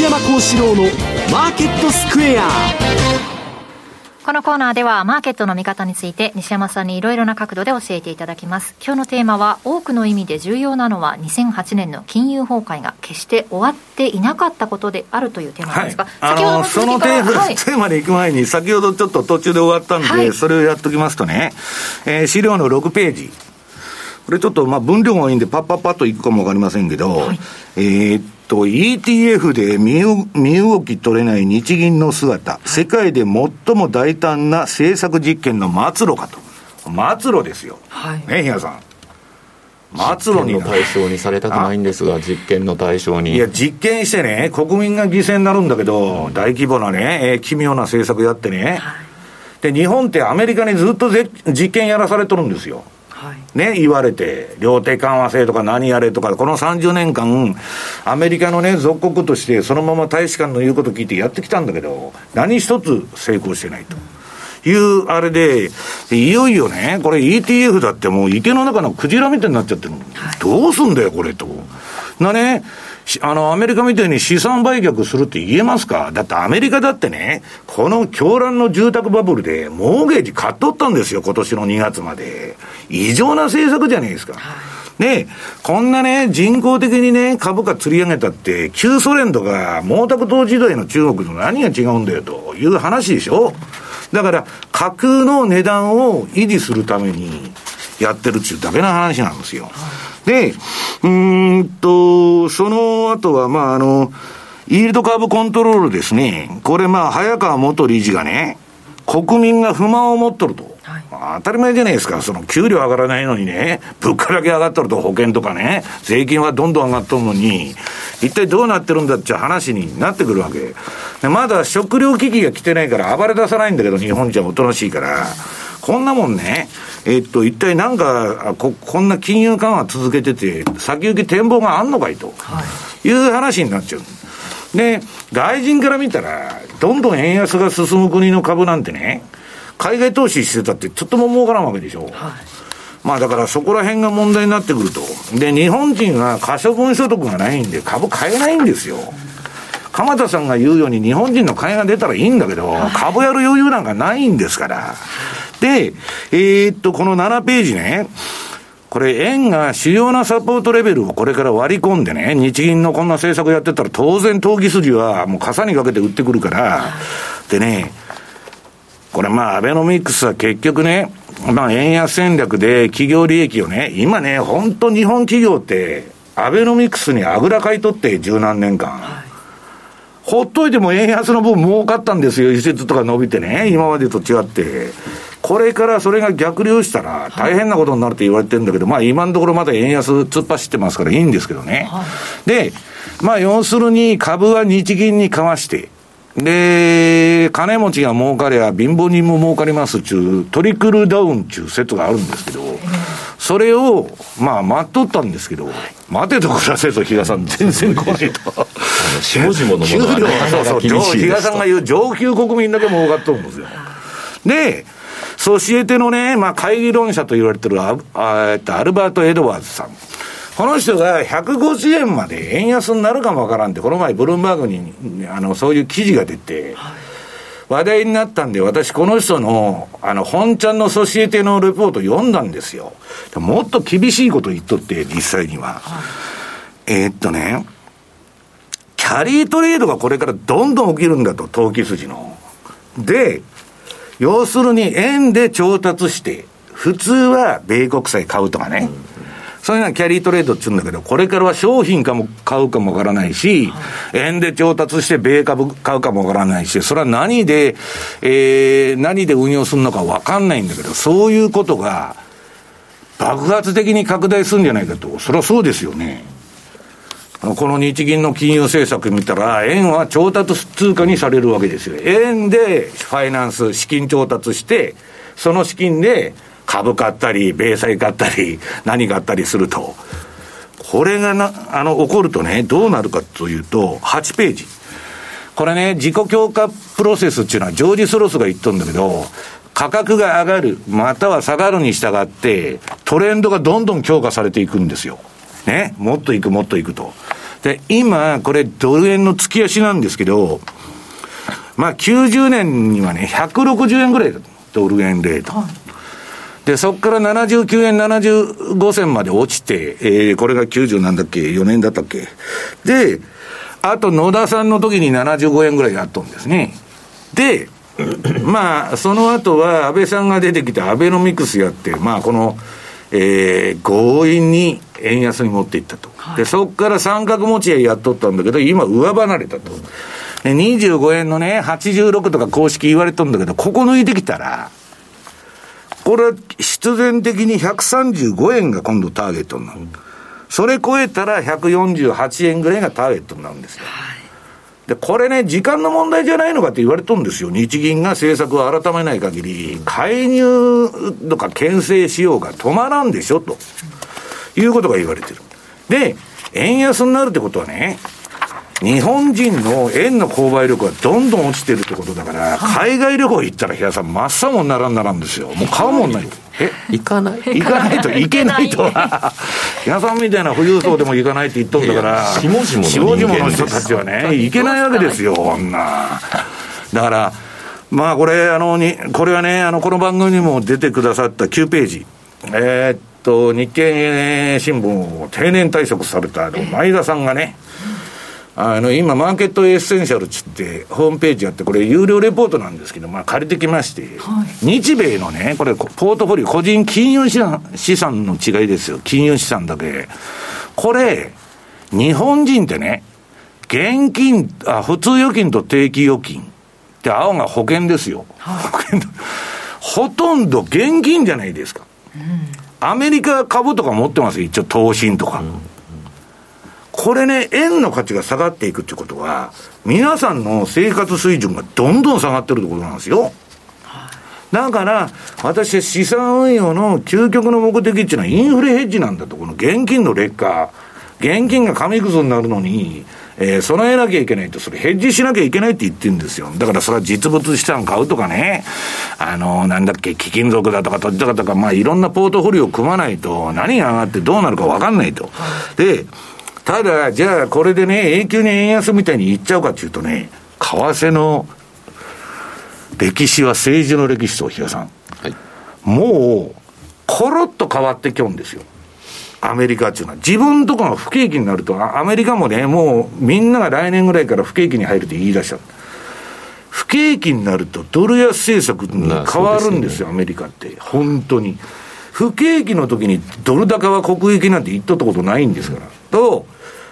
西山幸四郎のマーケットスクエア。このコーナーではマーケットの見方について西山さんにいろいろな角度で教えていただきます。今日のテーマは多くの意味で重要なのは2008年の金融崩壊が決して終わっていなかったことであるというテーマなんですが、はい、あのそのテーマ、はい、テーマで行く前に先ほどちょっと途中で終わったんで、はい、それをやっときますとね、えー、資料の6ページこれちょっとまあ分量が多いんでパッパッパッといくかもわかりませんけど、はい、えー、と、ETF で身動き取れない日銀の姿、世界で最も大胆な政策実験の末路かと。末路ですよ。はい。ね、比嘉さん。末路に対象にされたくないんですが、実験の対象に。いや、実験してね、国民が犠牲になるんだけど、うん、大規模なね、えー、奇妙な政策やってね、はい、で、日本ってアメリカにずっと実験やらされとるんですよ。ね、言われて、量的緩和制とか何やれとか、この30年間、アメリカのね、属国として、そのまま大使館の言うこと聞いてやってきたんだけど、何一つ成功してないと。いうあれで、いよいよね、これ ETF だってもう池の中のクジラみたいになっちゃってるの。どうすんだよ、これと。なね、あの、アメリカみたいに資産売却するって言えますか？だってアメリカだってね、この狂乱の住宅バブルで、モーゲージ買っとったんですよ、今年の2月まで。異常な政策じゃないですか。ねこんなね、人工的にね、株価釣り上げたって、旧ソ連とか毛沢東時代の中国と何が違うんだよという話でしょ？だから、架空の値段を維持するためにやってるっていうだけの話なんですよ。で、うんと、その後は、まあ、あの、イールドカーブコントロールですね。これまあ、早川元理事がね、国民が不満を持っとると。はい、当たり前じゃないですか。その給料上がらないのにね、物価だけ上がっとると保険とかね、税金はどんどん上がっとるのに、一体どうなってるんだって話になってくるわけ。まだ食料危機が来てないから暴れ出さないんだけど、日本じゃおとなしいから。こんなもんね、えっと、一体なんかこ、こんな金融緩和続けてて、先行き展望があんのかいと、いう話になっちゃう。で、外人から見たら、どんどん円安が進む国の株なんてね、海外投資してたってちょっとも儲からんわけでしょ。はい、まあだからそこら辺が問題になってくると。で、日本人は可処分所得がないんで株買えないんですよ。鎌田さんが言うように日本人の買いが出たらいいんだけど、株やる余裕なんかないんですから。で、えー、っと、この7ページね、これ、円が主要なサポートレベルをこれから割り込んでね、日銀のこんな政策やってたら、当然、投機筋はもう傘にかけて売ってくるから、でね、これまあ、アベノミクスは結局ね、まあ、円安戦略で企業利益をね、今ね、本当日本企業って、アベノミクスにあぐらかいとって十何年間。ほっといても円安の分儲かったんですよ、輸出とか伸びてね、今までと違って。これからそれが逆流したら大変なことになるって言われてるんだけど、まあ今のところまだ円安突っ走ってますからいいんですけどね。で、まあ要するに株は日銀にかわして、で、金持ちが儲かりゃ貧乏人も儲かりますっちゅう、トリクルダウンっちゅう説があるんですけど、それを、まあ、待っとったんですけど、待てと暮らせと、比嘉さん、全然来ないと。下々のものは、ね、そうそう、比嘉さんが言う上級国民だけ儲かっとるんですよ。で、ソシエテのね、まあ、会議論者と言われてるアあアルバート・エドワーズさん。この人が150円まで円安になるかもわからんって、この前、ブルームバーグにあのそういう記事が出て、話題になったんで、私、この人の、あの、本ちゃんのソシエテのレポート読んだんですよ。もっと厳しいこと言っとって、実際には。えー、っとね、キャリートレードがこれからどんどん起きるんだと、投機筋の。で、要するに円で調達して、普通は米国債買うとかね。そういうのはキャリートレードって言うんだけど、これからは商品かも買うかもわからないし、円で調達して米株買うかもわからないし、それは何で、えー、何で運用するのかわかんないんだけど、そういうことが爆発的に拡大するんじゃないかと。それはそうですよね。この日銀の金融政策見たら、円は調達通貨にされるわけですよ。円でファイナンス、資金調達して、その資金で株買ったり、米債買ったり、何買ったりすると。これがな、あの、起こるとね、どうなるかというと、8ページ。これね、自己強化プロセスっていうのは、ジョージ・ソロスが言っとんだけど、価格が上がる、または下がるに従って、トレンドがどんどん強化されていくんですよ。ね、もっといく、もっといくと。で、今、これドル円の月足なんですけど、まあ90年にはね、160円ぐらいだドル円レート。で、そこから79円75銭まで落ちて、えー、これが90なんだっけ ?4 年だったっけ？で、あと野田さんの時に75円ぐらいやっとんですね。で、まあ、その後は安倍さんが出てきてアベノミクスやって、まあ、この、えー、強引に円安に持っていったと。で、そこから三角持ち合いやっとったんだけど、今上離れたと。25円のね、86とか公式言われとんだけど、ここ抜いてきたら、これは必然的に135円が今度ターゲットになる。それ超えたら148円ぐらいがターゲットになるんですよ。で、これね、時間の問題じゃないのかって言われとるんですよ。日銀が政策を改めない限り、介入とか牽制しようが止まらんでしょ、ということが言われてる。で、円安になるってことはね、日本人の円の購買力がどんどん落ちてるってことだから、海外旅行行ったら、平さん、真っ青もならんならんですよ。もう買うもんない。え行かない？行かないといけないと。平さんみたいな富裕層でも行かないって言っとんだから、下々の人たちはね、行けないわけですよ、こんな。だから、まあこれ、あの、に、これはね、あの、この番組にも出てくださった9ページ。えー、っと、日経新聞を定年退職された前田さんがね、あの、今、マーケットエッセンシャルつって、ホームページやって、これ、有料レポートなんですけど、まあ、借りてきまして、はい、日米のね、これ、ポートフォリオ、個人金融資産資産の違いですよ。金融資産だけ。これ、日本人ってね、現金、あ、普通預金と定期預金。で、青が保険ですよ。はい、ほとんど現金じゃないですか。うん、アメリカ株とか持ってます一応、投信とか。うんこれね、円の価値が下がっていくってことは、皆さんの生活水準がどんどん下がってるってことなんですよ。だから、私は資産運用の究極の目的っていうのはインフレヘッジなんだと。この現金の劣化。現金が紙くずになるのに、えー、備えなきゃいけないと、それヘッジしなきゃいけないって言ってるんですよ。だからそれは実物資産買うとかね、あのー、なんだっけ、貴金属だとか、土地だとか、まあいろんなポートフォリオを組まないと、何が上がってどうなるかわかんないと。で、ただ、じゃあこれでね、永久に円安みたいにいっちゃうかっていうとね、為替の歴史は政治の歴史と、比嘉さん。はい、もう、コロッと変わってきょんですよ。アメリカっていうのは。自分とこが不景気になると、アメリカもね、もうみんなが来年ぐらいから不景気に入るって言い出した。不景気になるとドル安政策に変わるんですよ、すね、アメリカって。本当に。不景気の時にドル高は国益なんて言っとったことないんですから。と、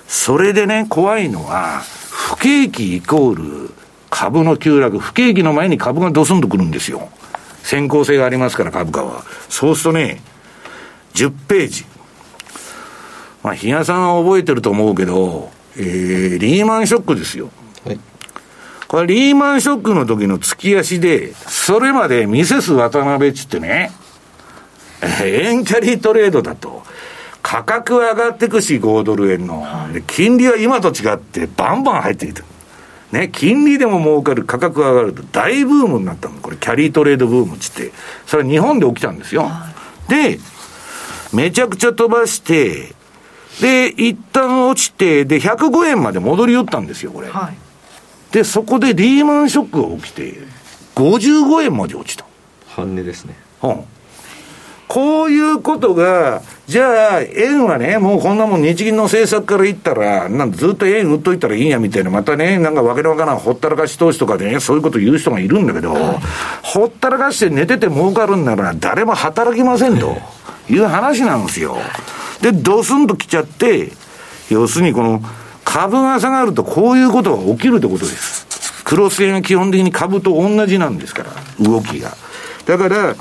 それでね、怖いのは、不景気イコール株の急落、不景気の前に株がドスンとくるんですよ。先行性がありますから、株価は。そうするとね、10ページ。まあ、比嘉さんは覚えてると思うけど、えー、リーマンショックですよ。はい。これ、リーマンショックの時の月足で、それまでミセス渡辺っつってね、えー、円キャリートレードだと。価格は上がっていくし、5ドル円の。で、金利は今と違ってバンバン入ってきてる。ね、金利でも儲かる、価格が上がると大ブームになったの。これ、キャリートレードブームっつって。それは日本で起きたんですよ。で、めちゃくちゃ飛ばして、で、一旦落ちて、で、105円まで戻り寄ったんですよ、これ。はい、で、そこでリーマンショックが起きて、55円まで落ちた。半値ですね。うん。こういうことが、じゃあ、円はね、もうこんなもん日銀の政策から言ったら、なんずっと円売っといたらいいんやみたいな、またね、なんかわけのわからんほったらかし投資とかでね、そういうこと言う人がいるんだけど、ほったらかして寝てて儲かるんなら、誰も働きませんという話なんですよ。で、ドスンと来ちゃって、要するにこの株が下がるとこういうことが起きるってことです。クロス円は基本的に株と同じなんですから、動きが。だから、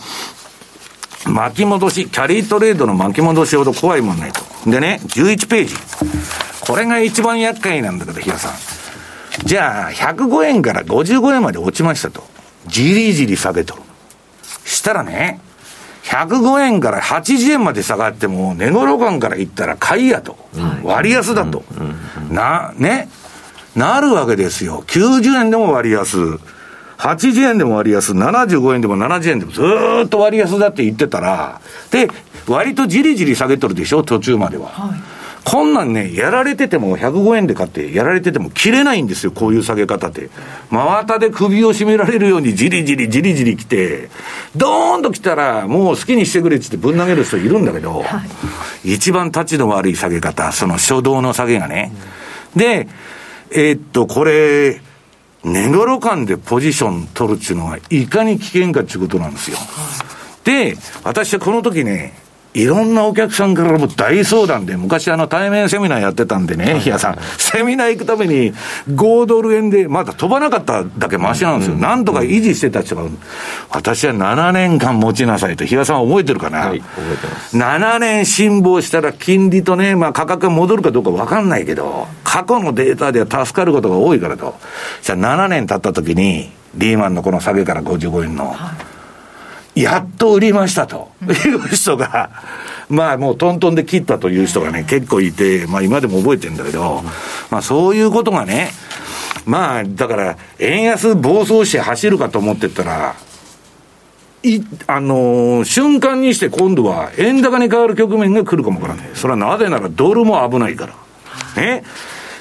巻き戻し、キャリートレードの巻き戻しほど怖いもんないと。でね、11ページ。これが一番厄介なんだけど、比嘉さん。じゃあ、105円から55円まで落ちましたと。じりじり下げとる。したらね、105円から80円まで下がっても、値頃感から言ったら買いやと。割安だと。な、ね。なるわけですよ。90円でも割安。80円でも割安、75円でも70円でもずっと割安だって言ってたら、で、割とじりじり下げとるでしょ、途中までは。はい、こんなんね、やられてても105円で買って、やられてても切れないんですよ、こういう下げ方って。真綿で首を絞められるようにじりじりじりじり来て、ドーンと来たら、もう好きにしてくれってってぶん投げる人いるんだけど、はい、一番立ちの悪い下げ方、その初動の下げがね。で、えー、っと、これ、寝頃感でポジション取るっていうのは、いかに危険かっていうことなんですよ。で、私はこの時ね、いろんなお客さんからも大相談で、昔あの対面セミナーやってたんでね、日、は、さん、セミナー行くために5ドル円で、まだ飛ばなかっただけマシなんですよ。うん、なんとか維持してた人が、私は7年間持ちなさいと、日嘉さん覚えてるかな、はい、覚えてます。7年辛抱したら金利とね、まあ価格が戻るかどうか分かんないけど、過去のデータでは助かることが多いからと。じゃあ7年経った時に、リーマンのこの下げから55円の、はいやっと売りましたという人が、まあもうトントンで切ったという人がね、結構いて、まあ今でも覚えてるんだけど、まあそういうことがね、まあだから、円安暴走して走るかと思ってたら、い、あのー、瞬間にして今度は円高に変わる局面が来るかもわからない。それはなぜならドルも危ないから。ね。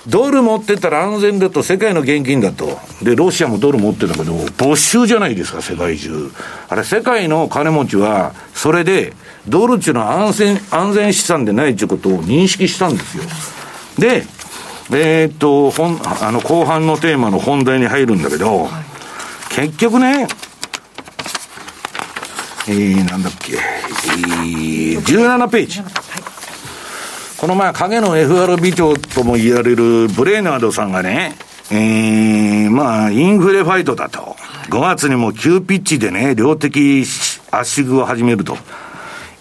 ドル持ってたら安全だと、世界の現金だと。で、ロシアもドル持ってたけど、没収じゃないですか、世界中。あれ、世界の金持ちは、それで、ドルっていうのは安全、安全資産でないっていうことを認識したんですよ。で、えー、っと、本、あの、後半のテーマの本題に入るんだけど、結局ね、えー、なんだっけ、えー、17ページ。この前、影の FRB 長とも言われるブレーナードさんがね、えー、まあ、インフレファイトだと。5月にも急ピッチでね、量的圧縮を始めると。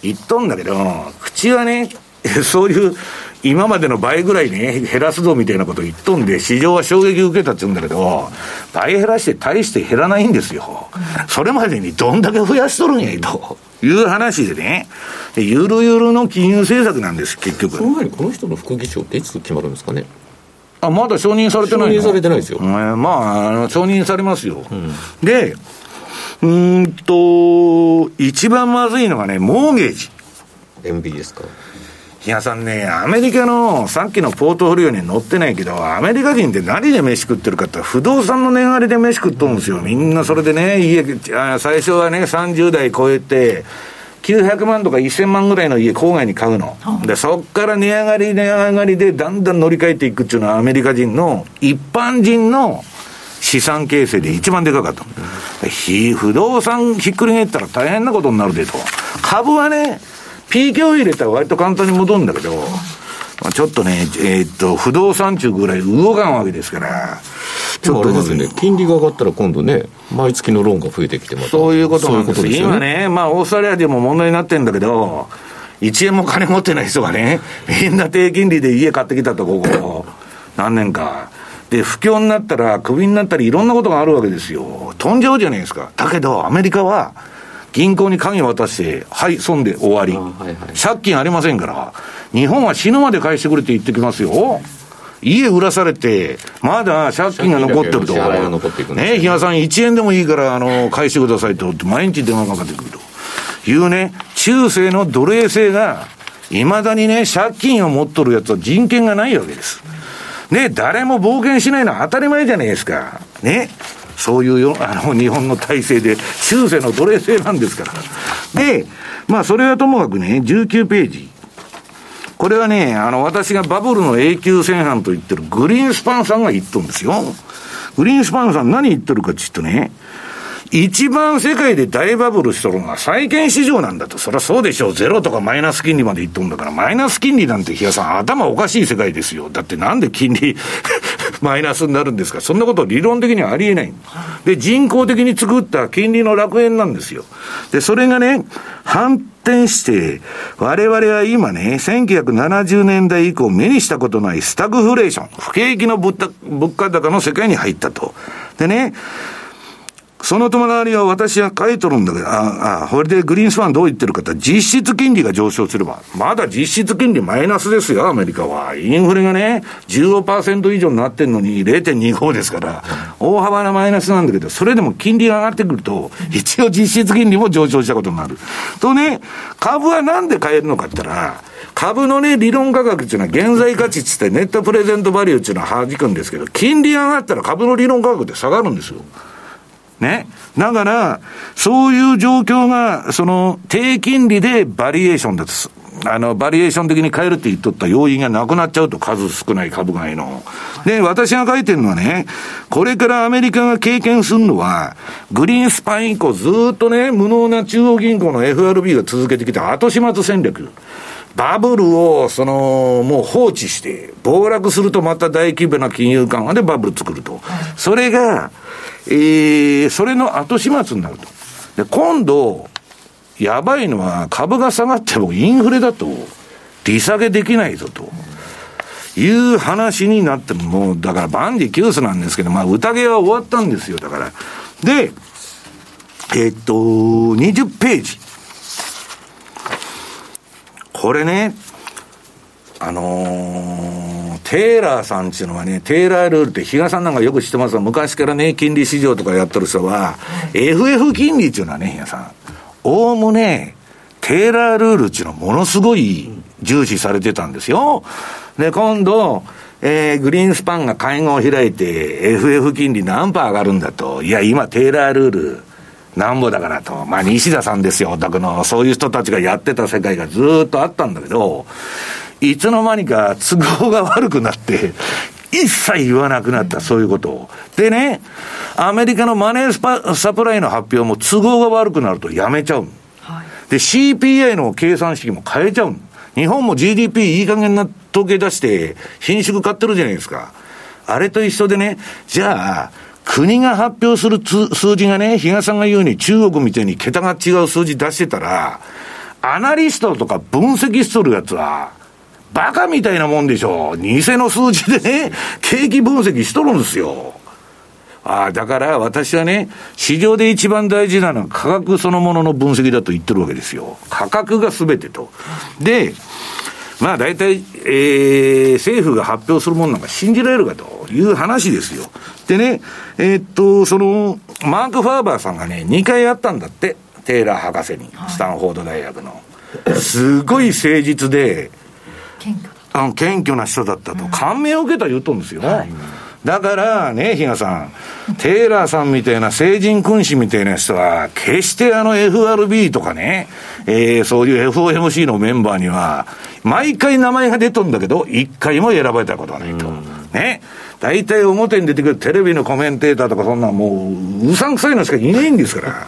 言っとんだけど、口はね、そういう、今までの倍ぐらいね、減らすぞみたいなこと言っとんで、市場は衝撃受けたって言うんだけど、倍減らして大して減らないんですよ。それまでにどんだけ増やしとるんやと。いう話でね、ゆるゆるの金融政策なんです、結局。その前にこの人の副議長っていつ決まるんですかね？あ、まだ承認されてない承認されてないですよ。えー、まあ、あの承認されますよ。うん、で、うんと、一番まずいのがね、モーゲージ。MB ですか。皆さんね、アメリカのさっきのポートフォリオに載ってないけど、アメリカ人って何で飯食ってるかって不動産の値上がりで飯食っとるんですよ。みんなそれでね、家、最初はね、30代超えて、900万とか1000万ぐらいの家郊外に買うの。で、そっから値上がり値上がりでだんだん乗り換えていくっていうのはアメリカ人の一般人の資産形成で一番でかかった。不動産ひっくり返ったら大変なことになるでと。株はね、P 強入れたら割と簡単に戻るんだけど、まあ、ちょっとね、えー、っと、不動産中ぐらい動かんわけですから、ちょっとですね、金利が上がったら今度ね、毎月のローンが増えてきてまそういうことなんですよ、ね、今ね、まあ、オーストラリアでも問題になってるんだけど、1円も金持ってない人がね、みんな低金利で家買ってきたと、ここ、何年か。で、不況になったら、クビになったり、いろんなことがあるわけですよ。飛んじゃうじゃないですか。だけど、アメリカは、銀行に鍵渡して、はい、損で終わり、はいはい、借金ありませんから、日本は死ぬまで返してくれって言ってきますよ。家売らされて、まだ借金が残ってると。ね、比嘉さん1円でもいいから、あの、返してくださいと、毎日電話かかってくると。いうね、中世の奴隷制が、いまだにね、借金を持っとるやつは人権がないわけです。ね、誰も冒険しないのは当たり前じゃないですか。ね。そういうよあの日本の体制で、中世の奴隷制なんですから。で、まあ、それはともかくね、19ページ。これはね、あの、私がバブルの永久戦犯と言ってるグリーンスパンさんが言っとるんですよ。グリーンスパンさん何言ってるかって言うとね、一番世界で大バブルしとるのは債券市場なんだと。そりゃそうでしょう。ゼロとかマイナス金利まで言っとるんだから、マイナス金利なんて、比嘉さん、頭おかしい世界ですよ。だってなんで金利マイナスになるんですか？そんなこと理論的にはありえない。で、人工的に作った金利の楽園なんですよ。で、それがね、反転して、我々は今ね、1970年代以降目にしたことないスタグフレーション、不景気の物価高の世界に入ったと。でね、その隣は私は書いとるんだけど、ああ、これでグリーンスパンどう言ってるかって、実質金利が上昇すれば、まだ実質金利マイナスですよ、アメリカは。インフレがね、15%以上になってんのに0.25ですから、大幅なマイナスなんだけど、それでも金利が上がってくると、一応実質金利も上昇したことになる。とね、株はなんで買えるのかって言ったら、株のね、理論価格っていうのは現在価値ってってネットプレゼントバリューっていうのは弾くんですけど、金利上がったら株の理論価格って下がるんですよ。ね。だから、そういう状況が、その、低金利でバリエーションです。あの、バリエーション的に変えるって言っとった要因がなくなっちゃうと、数少ない株買いの。で、私が書いてるのはね、これからアメリカが経験するのは、グリーンスパン以降ずっとね、無能な中央銀行の FRB が続けてきた後始末戦略。バブルを、その、もう放置して、暴落するとまた大規模な金融緩和でバブル作ると。それが、えー、それの後始末になると。で、今度、やばいのは株が下がってもインフレだと、利下げできないぞと。いう話になっても、う、だから万事休すなんですけど、まあ、宴は終わったんですよ、だから。で、えっと、20ページ。これね、あのー、テーラーさんっていうのはね、テーラールールって比嘉さんなんかよく知ってますが、昔からね、金利市場とかやってる人は、FF 金利っていうのはね、比嘉さん、おおむね、テーラールールっていうのはものすごい重視されてたんですよ。で、今度、えー、グリーンスパンが会合を開いて、FF 金利何パー上がるんだと。いや、今、テーラールール、なんぼだからと。まあ、西田さんですよ、お宅の。そういう人たちがやってた世界がずっとあったんだけど、いつの間にか都合が悪くなって、一切言わなくなった、そういうことを。でね、アメリカのマネーサプライの発表も都合が悪くなるとやめちゃう。はい、で、CPI の計算式も変えちゃう。日本も GDP いい加減な統計出して、品種買ってるじゃないですか。あれと一緒でね、じゃあ、国が発表する数字がね、比嘉さんが言うに中国みたいに桁が違う数字出してたら、アナリストとか分析しとるやつは、バカみたいなもんでしょ。偽の数字でね、景気分析しとるんですよ。ああ、だから私はね、市場で一番大事なのは価格そのものの分析だと言ってるわけですよ。価格が全てと。で、まあ大体、えー、政府が発表するもんなんか信じられるかという話ですよ。でね、えー、っと、その、マーク・ファーバーさんがね、2回会ったんだって、テイラー博士に、スタンフォード大学の。すごい誠実で、あの謙虚な人だったと、感銘を受けた言うとんですよ。はいだからね、比嘉さん、テイラーさんみたいな成人君子みたいな人は、決してあの FRB とかね、えー、そういう FOMC のメンバーには、毎回名前が出とんだけど、一回も選ばれたことはないと。ね。大体表に出てくるテレビのコメンテーターとかそんなもう、うさんくさいのしかいないんですから。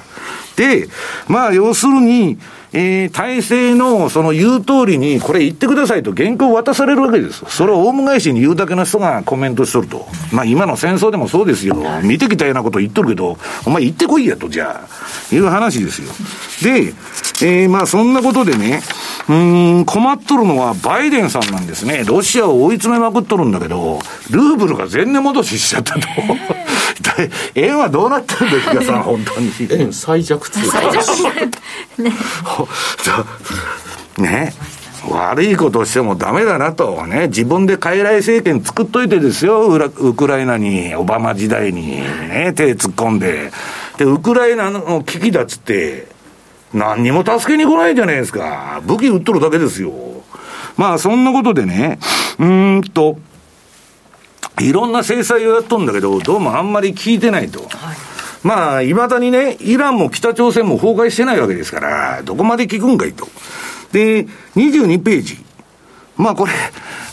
で、まあ要するに、えー、体制のその言う通りに、これ言ってくださいと原稿を渡されるわけです。それをオウム返しに言うだけの人がコメントしとると。まあ今の戦争でもそうですよ。見てきたようなこと言っとるけど、お前言ってこいやと、じゃあ、いう話ですよ。で、えー、まあそんなことでね、うん、困っとるのはバイデンさんなんですね。ロシアを追い詰めまくっとるんだけど、ルーブルが前年戻ししちゃったと。円はどうなったんですかさん、本当に。円最弱通貨。ね。ね。悪いことをしてもダメだなと、ね、自分で傀儡政権作っといてですよ、ウクライナに、オバマ時代に、ね、手突っ込んで。で、ウクライナの危機だっつって、何にも助けに来ないじゃないですか。武器売っとるだけですよ。まあ、そんなことでね、うんと、いろんな制裁をやっとんだけど、どうもあんまり効いてないと。はい、まあ、いまだにね、イランも北朝鮮も崩壊してないわけですから、どこまで効くんかいと。で、22ページ。まあこれ、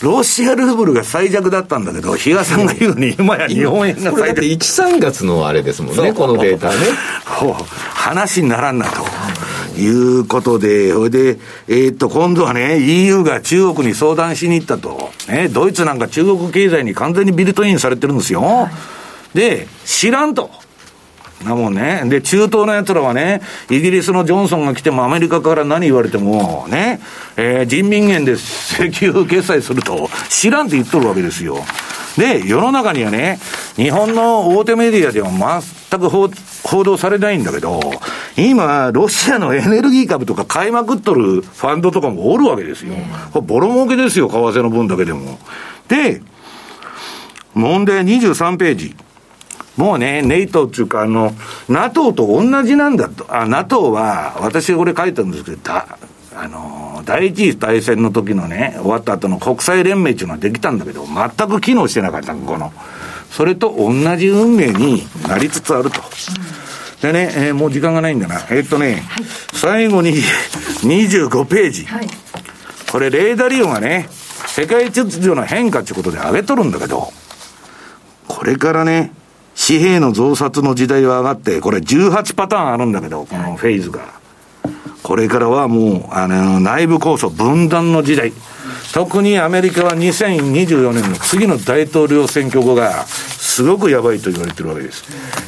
ロシアルーブルが最弱だったんだけど、比嘉さんが言うに、今や日本円が最弱。これだって1、3月のあれですもんね、このデータね。話にならんなと。いうことで、それで、えー、っと、今度はね、EU が中国に相談しに行ったと。ね、ドイツなんか中国経済に完全にビルトインされてるんですよ。はい、で、知らんと。なもんね。で、中東の奴らはね、イギリスのジョンソンが来てもアメリカから何言われても、ね、えー、人民元で石油決済すると、知らんって言っとるわけですよ。で、世の中にはね、日本の大手メディアでは全く報道されないんだけど、今、ロシアのエネルギー株とか買いまくっとるファンドとかもおるわけですよ。これボロ儲けですよ、為替の分だけでも。で、問題23ページ。もうね、ネイトっていうか、あの、NATO と同じなんだと。あ、NATO は、私これ書いたんですけど、だ、あの、第一次大戦の時のね、終わった後の国際連盟っていうのはできたんだけど、全く機能してなかった、この。それと同じ運命になりつつあると。でね、えー、もう時間がないんだな。えー、っとね、はい、最後に25ページ。はい、これ、レーダー利用がね、世界秩序の変化っていうことで上げとるんだけど、これからね、紙幣の増刷の時代は上がって、これ18パターンあるんだけど、このフェーズが。これからはもう、あの、内部構想分断の時代。特にアメリカは2024年の次の大統領選挙後が、すごくやばいと言われてるわけです。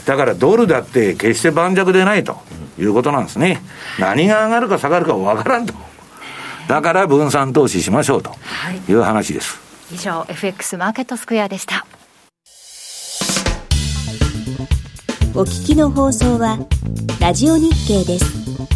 だからドルだって決して盤石でないということなんですね。何が上がるか下がるかわからんと。だから分散投資しましょうという話です。はい、以上、FX マーケットスクエアでした。お聞きの放送は、ラジオ日経です。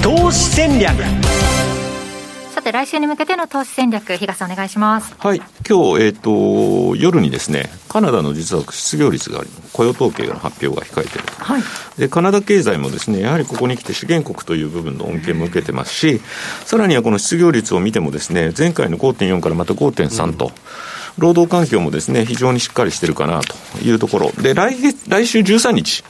投資戦略。さて来週に向けての投資戦略日笠お願いします。はい。今日、えーと、夜にですねカナダの実は失業率が雇用統計の発表が控えている、はい、でカナダ経済もですねやはりここに来て資源国という部分の恩恵も受けてますしさらにはこの失業率を見てもですね前回の5.4からまた5.3と、うん労働環境もですね、非常にしっかりしてるかなというところ。で、来月、来週13日、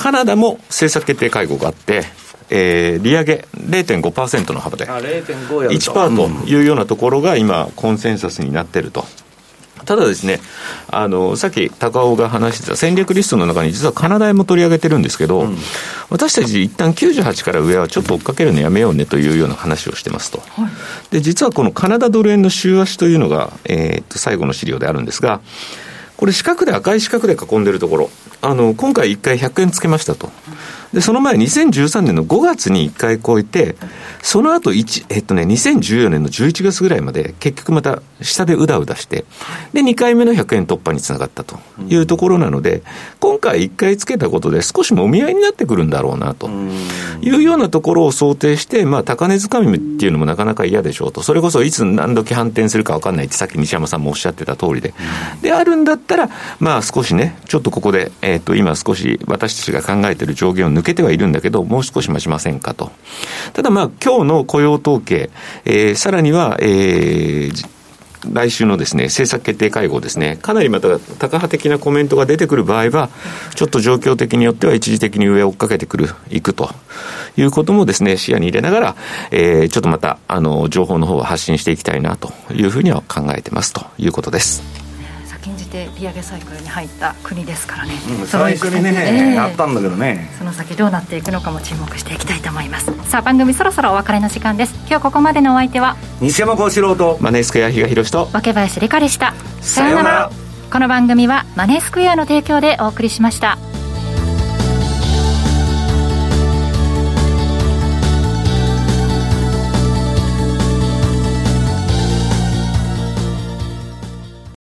カナダも政策決定会合があって、えー、利上げ0.5%の幅で、1%というようなところが今、コンセンサスになっていると。ただですね、あの、さっき高尾が話してた戦略リストの中に実はカナダ円も取り上げてるんですけど、うん、私たち一旦98から上はちょっと追っかけるのやめようねというような話をしてますと。はい、で、実はこのカナダドル円の週足というのが、えー、っと、最後の資料であるんですが、これ四角で赤い四角で囲んでるところ、あの、今回一回100円つけましたと。で、その前2013年の5月に1回超えて、その後1、えっとね、2014年の11月ぐらいまで結局また下でうだうだして、で、2回目の100円突破につながったというところなので、今回1回つけたことで少しもみ合いになってくるんだろうなというようなところを想定して、まあ、高値掴みっていうのもなかなか嫌でしょうと。それこそいつ何時反転するか分かんないってさっき西山さんもおっしゃってた通りで。で、あるんだったら、まあ少しね、ちょっとここで、えっと、今少し私たちが考えている上限を抜けてはいるんだけど、もう少し待ちませんかと。ただまあ、今日の雇用統計、えー、さらには、えー、来週のですね、政策決定会合ですね、かなりまた高派的なコメントが出てくる場合は、ちょっと状況的によっては一時的に上を追っかけてくる、いくということもですね、視野に入れながら、えー、ちょっとまた、あの、情報の方は発信していきたいなというふうには考えてますということです。先んじて利上げサイクルに入った国ですからね、うん、最初にね、えー、やったんだけどね。その先どうなっていくのかも注目していきたいと思います。さあ番組そろそろお別れの時間です。今日ここまでのお相手は西山幸四郎とマネースクエア比嘉宏と若林理香でした。さようなら。この番組はマネースクエアの提供でお送りしました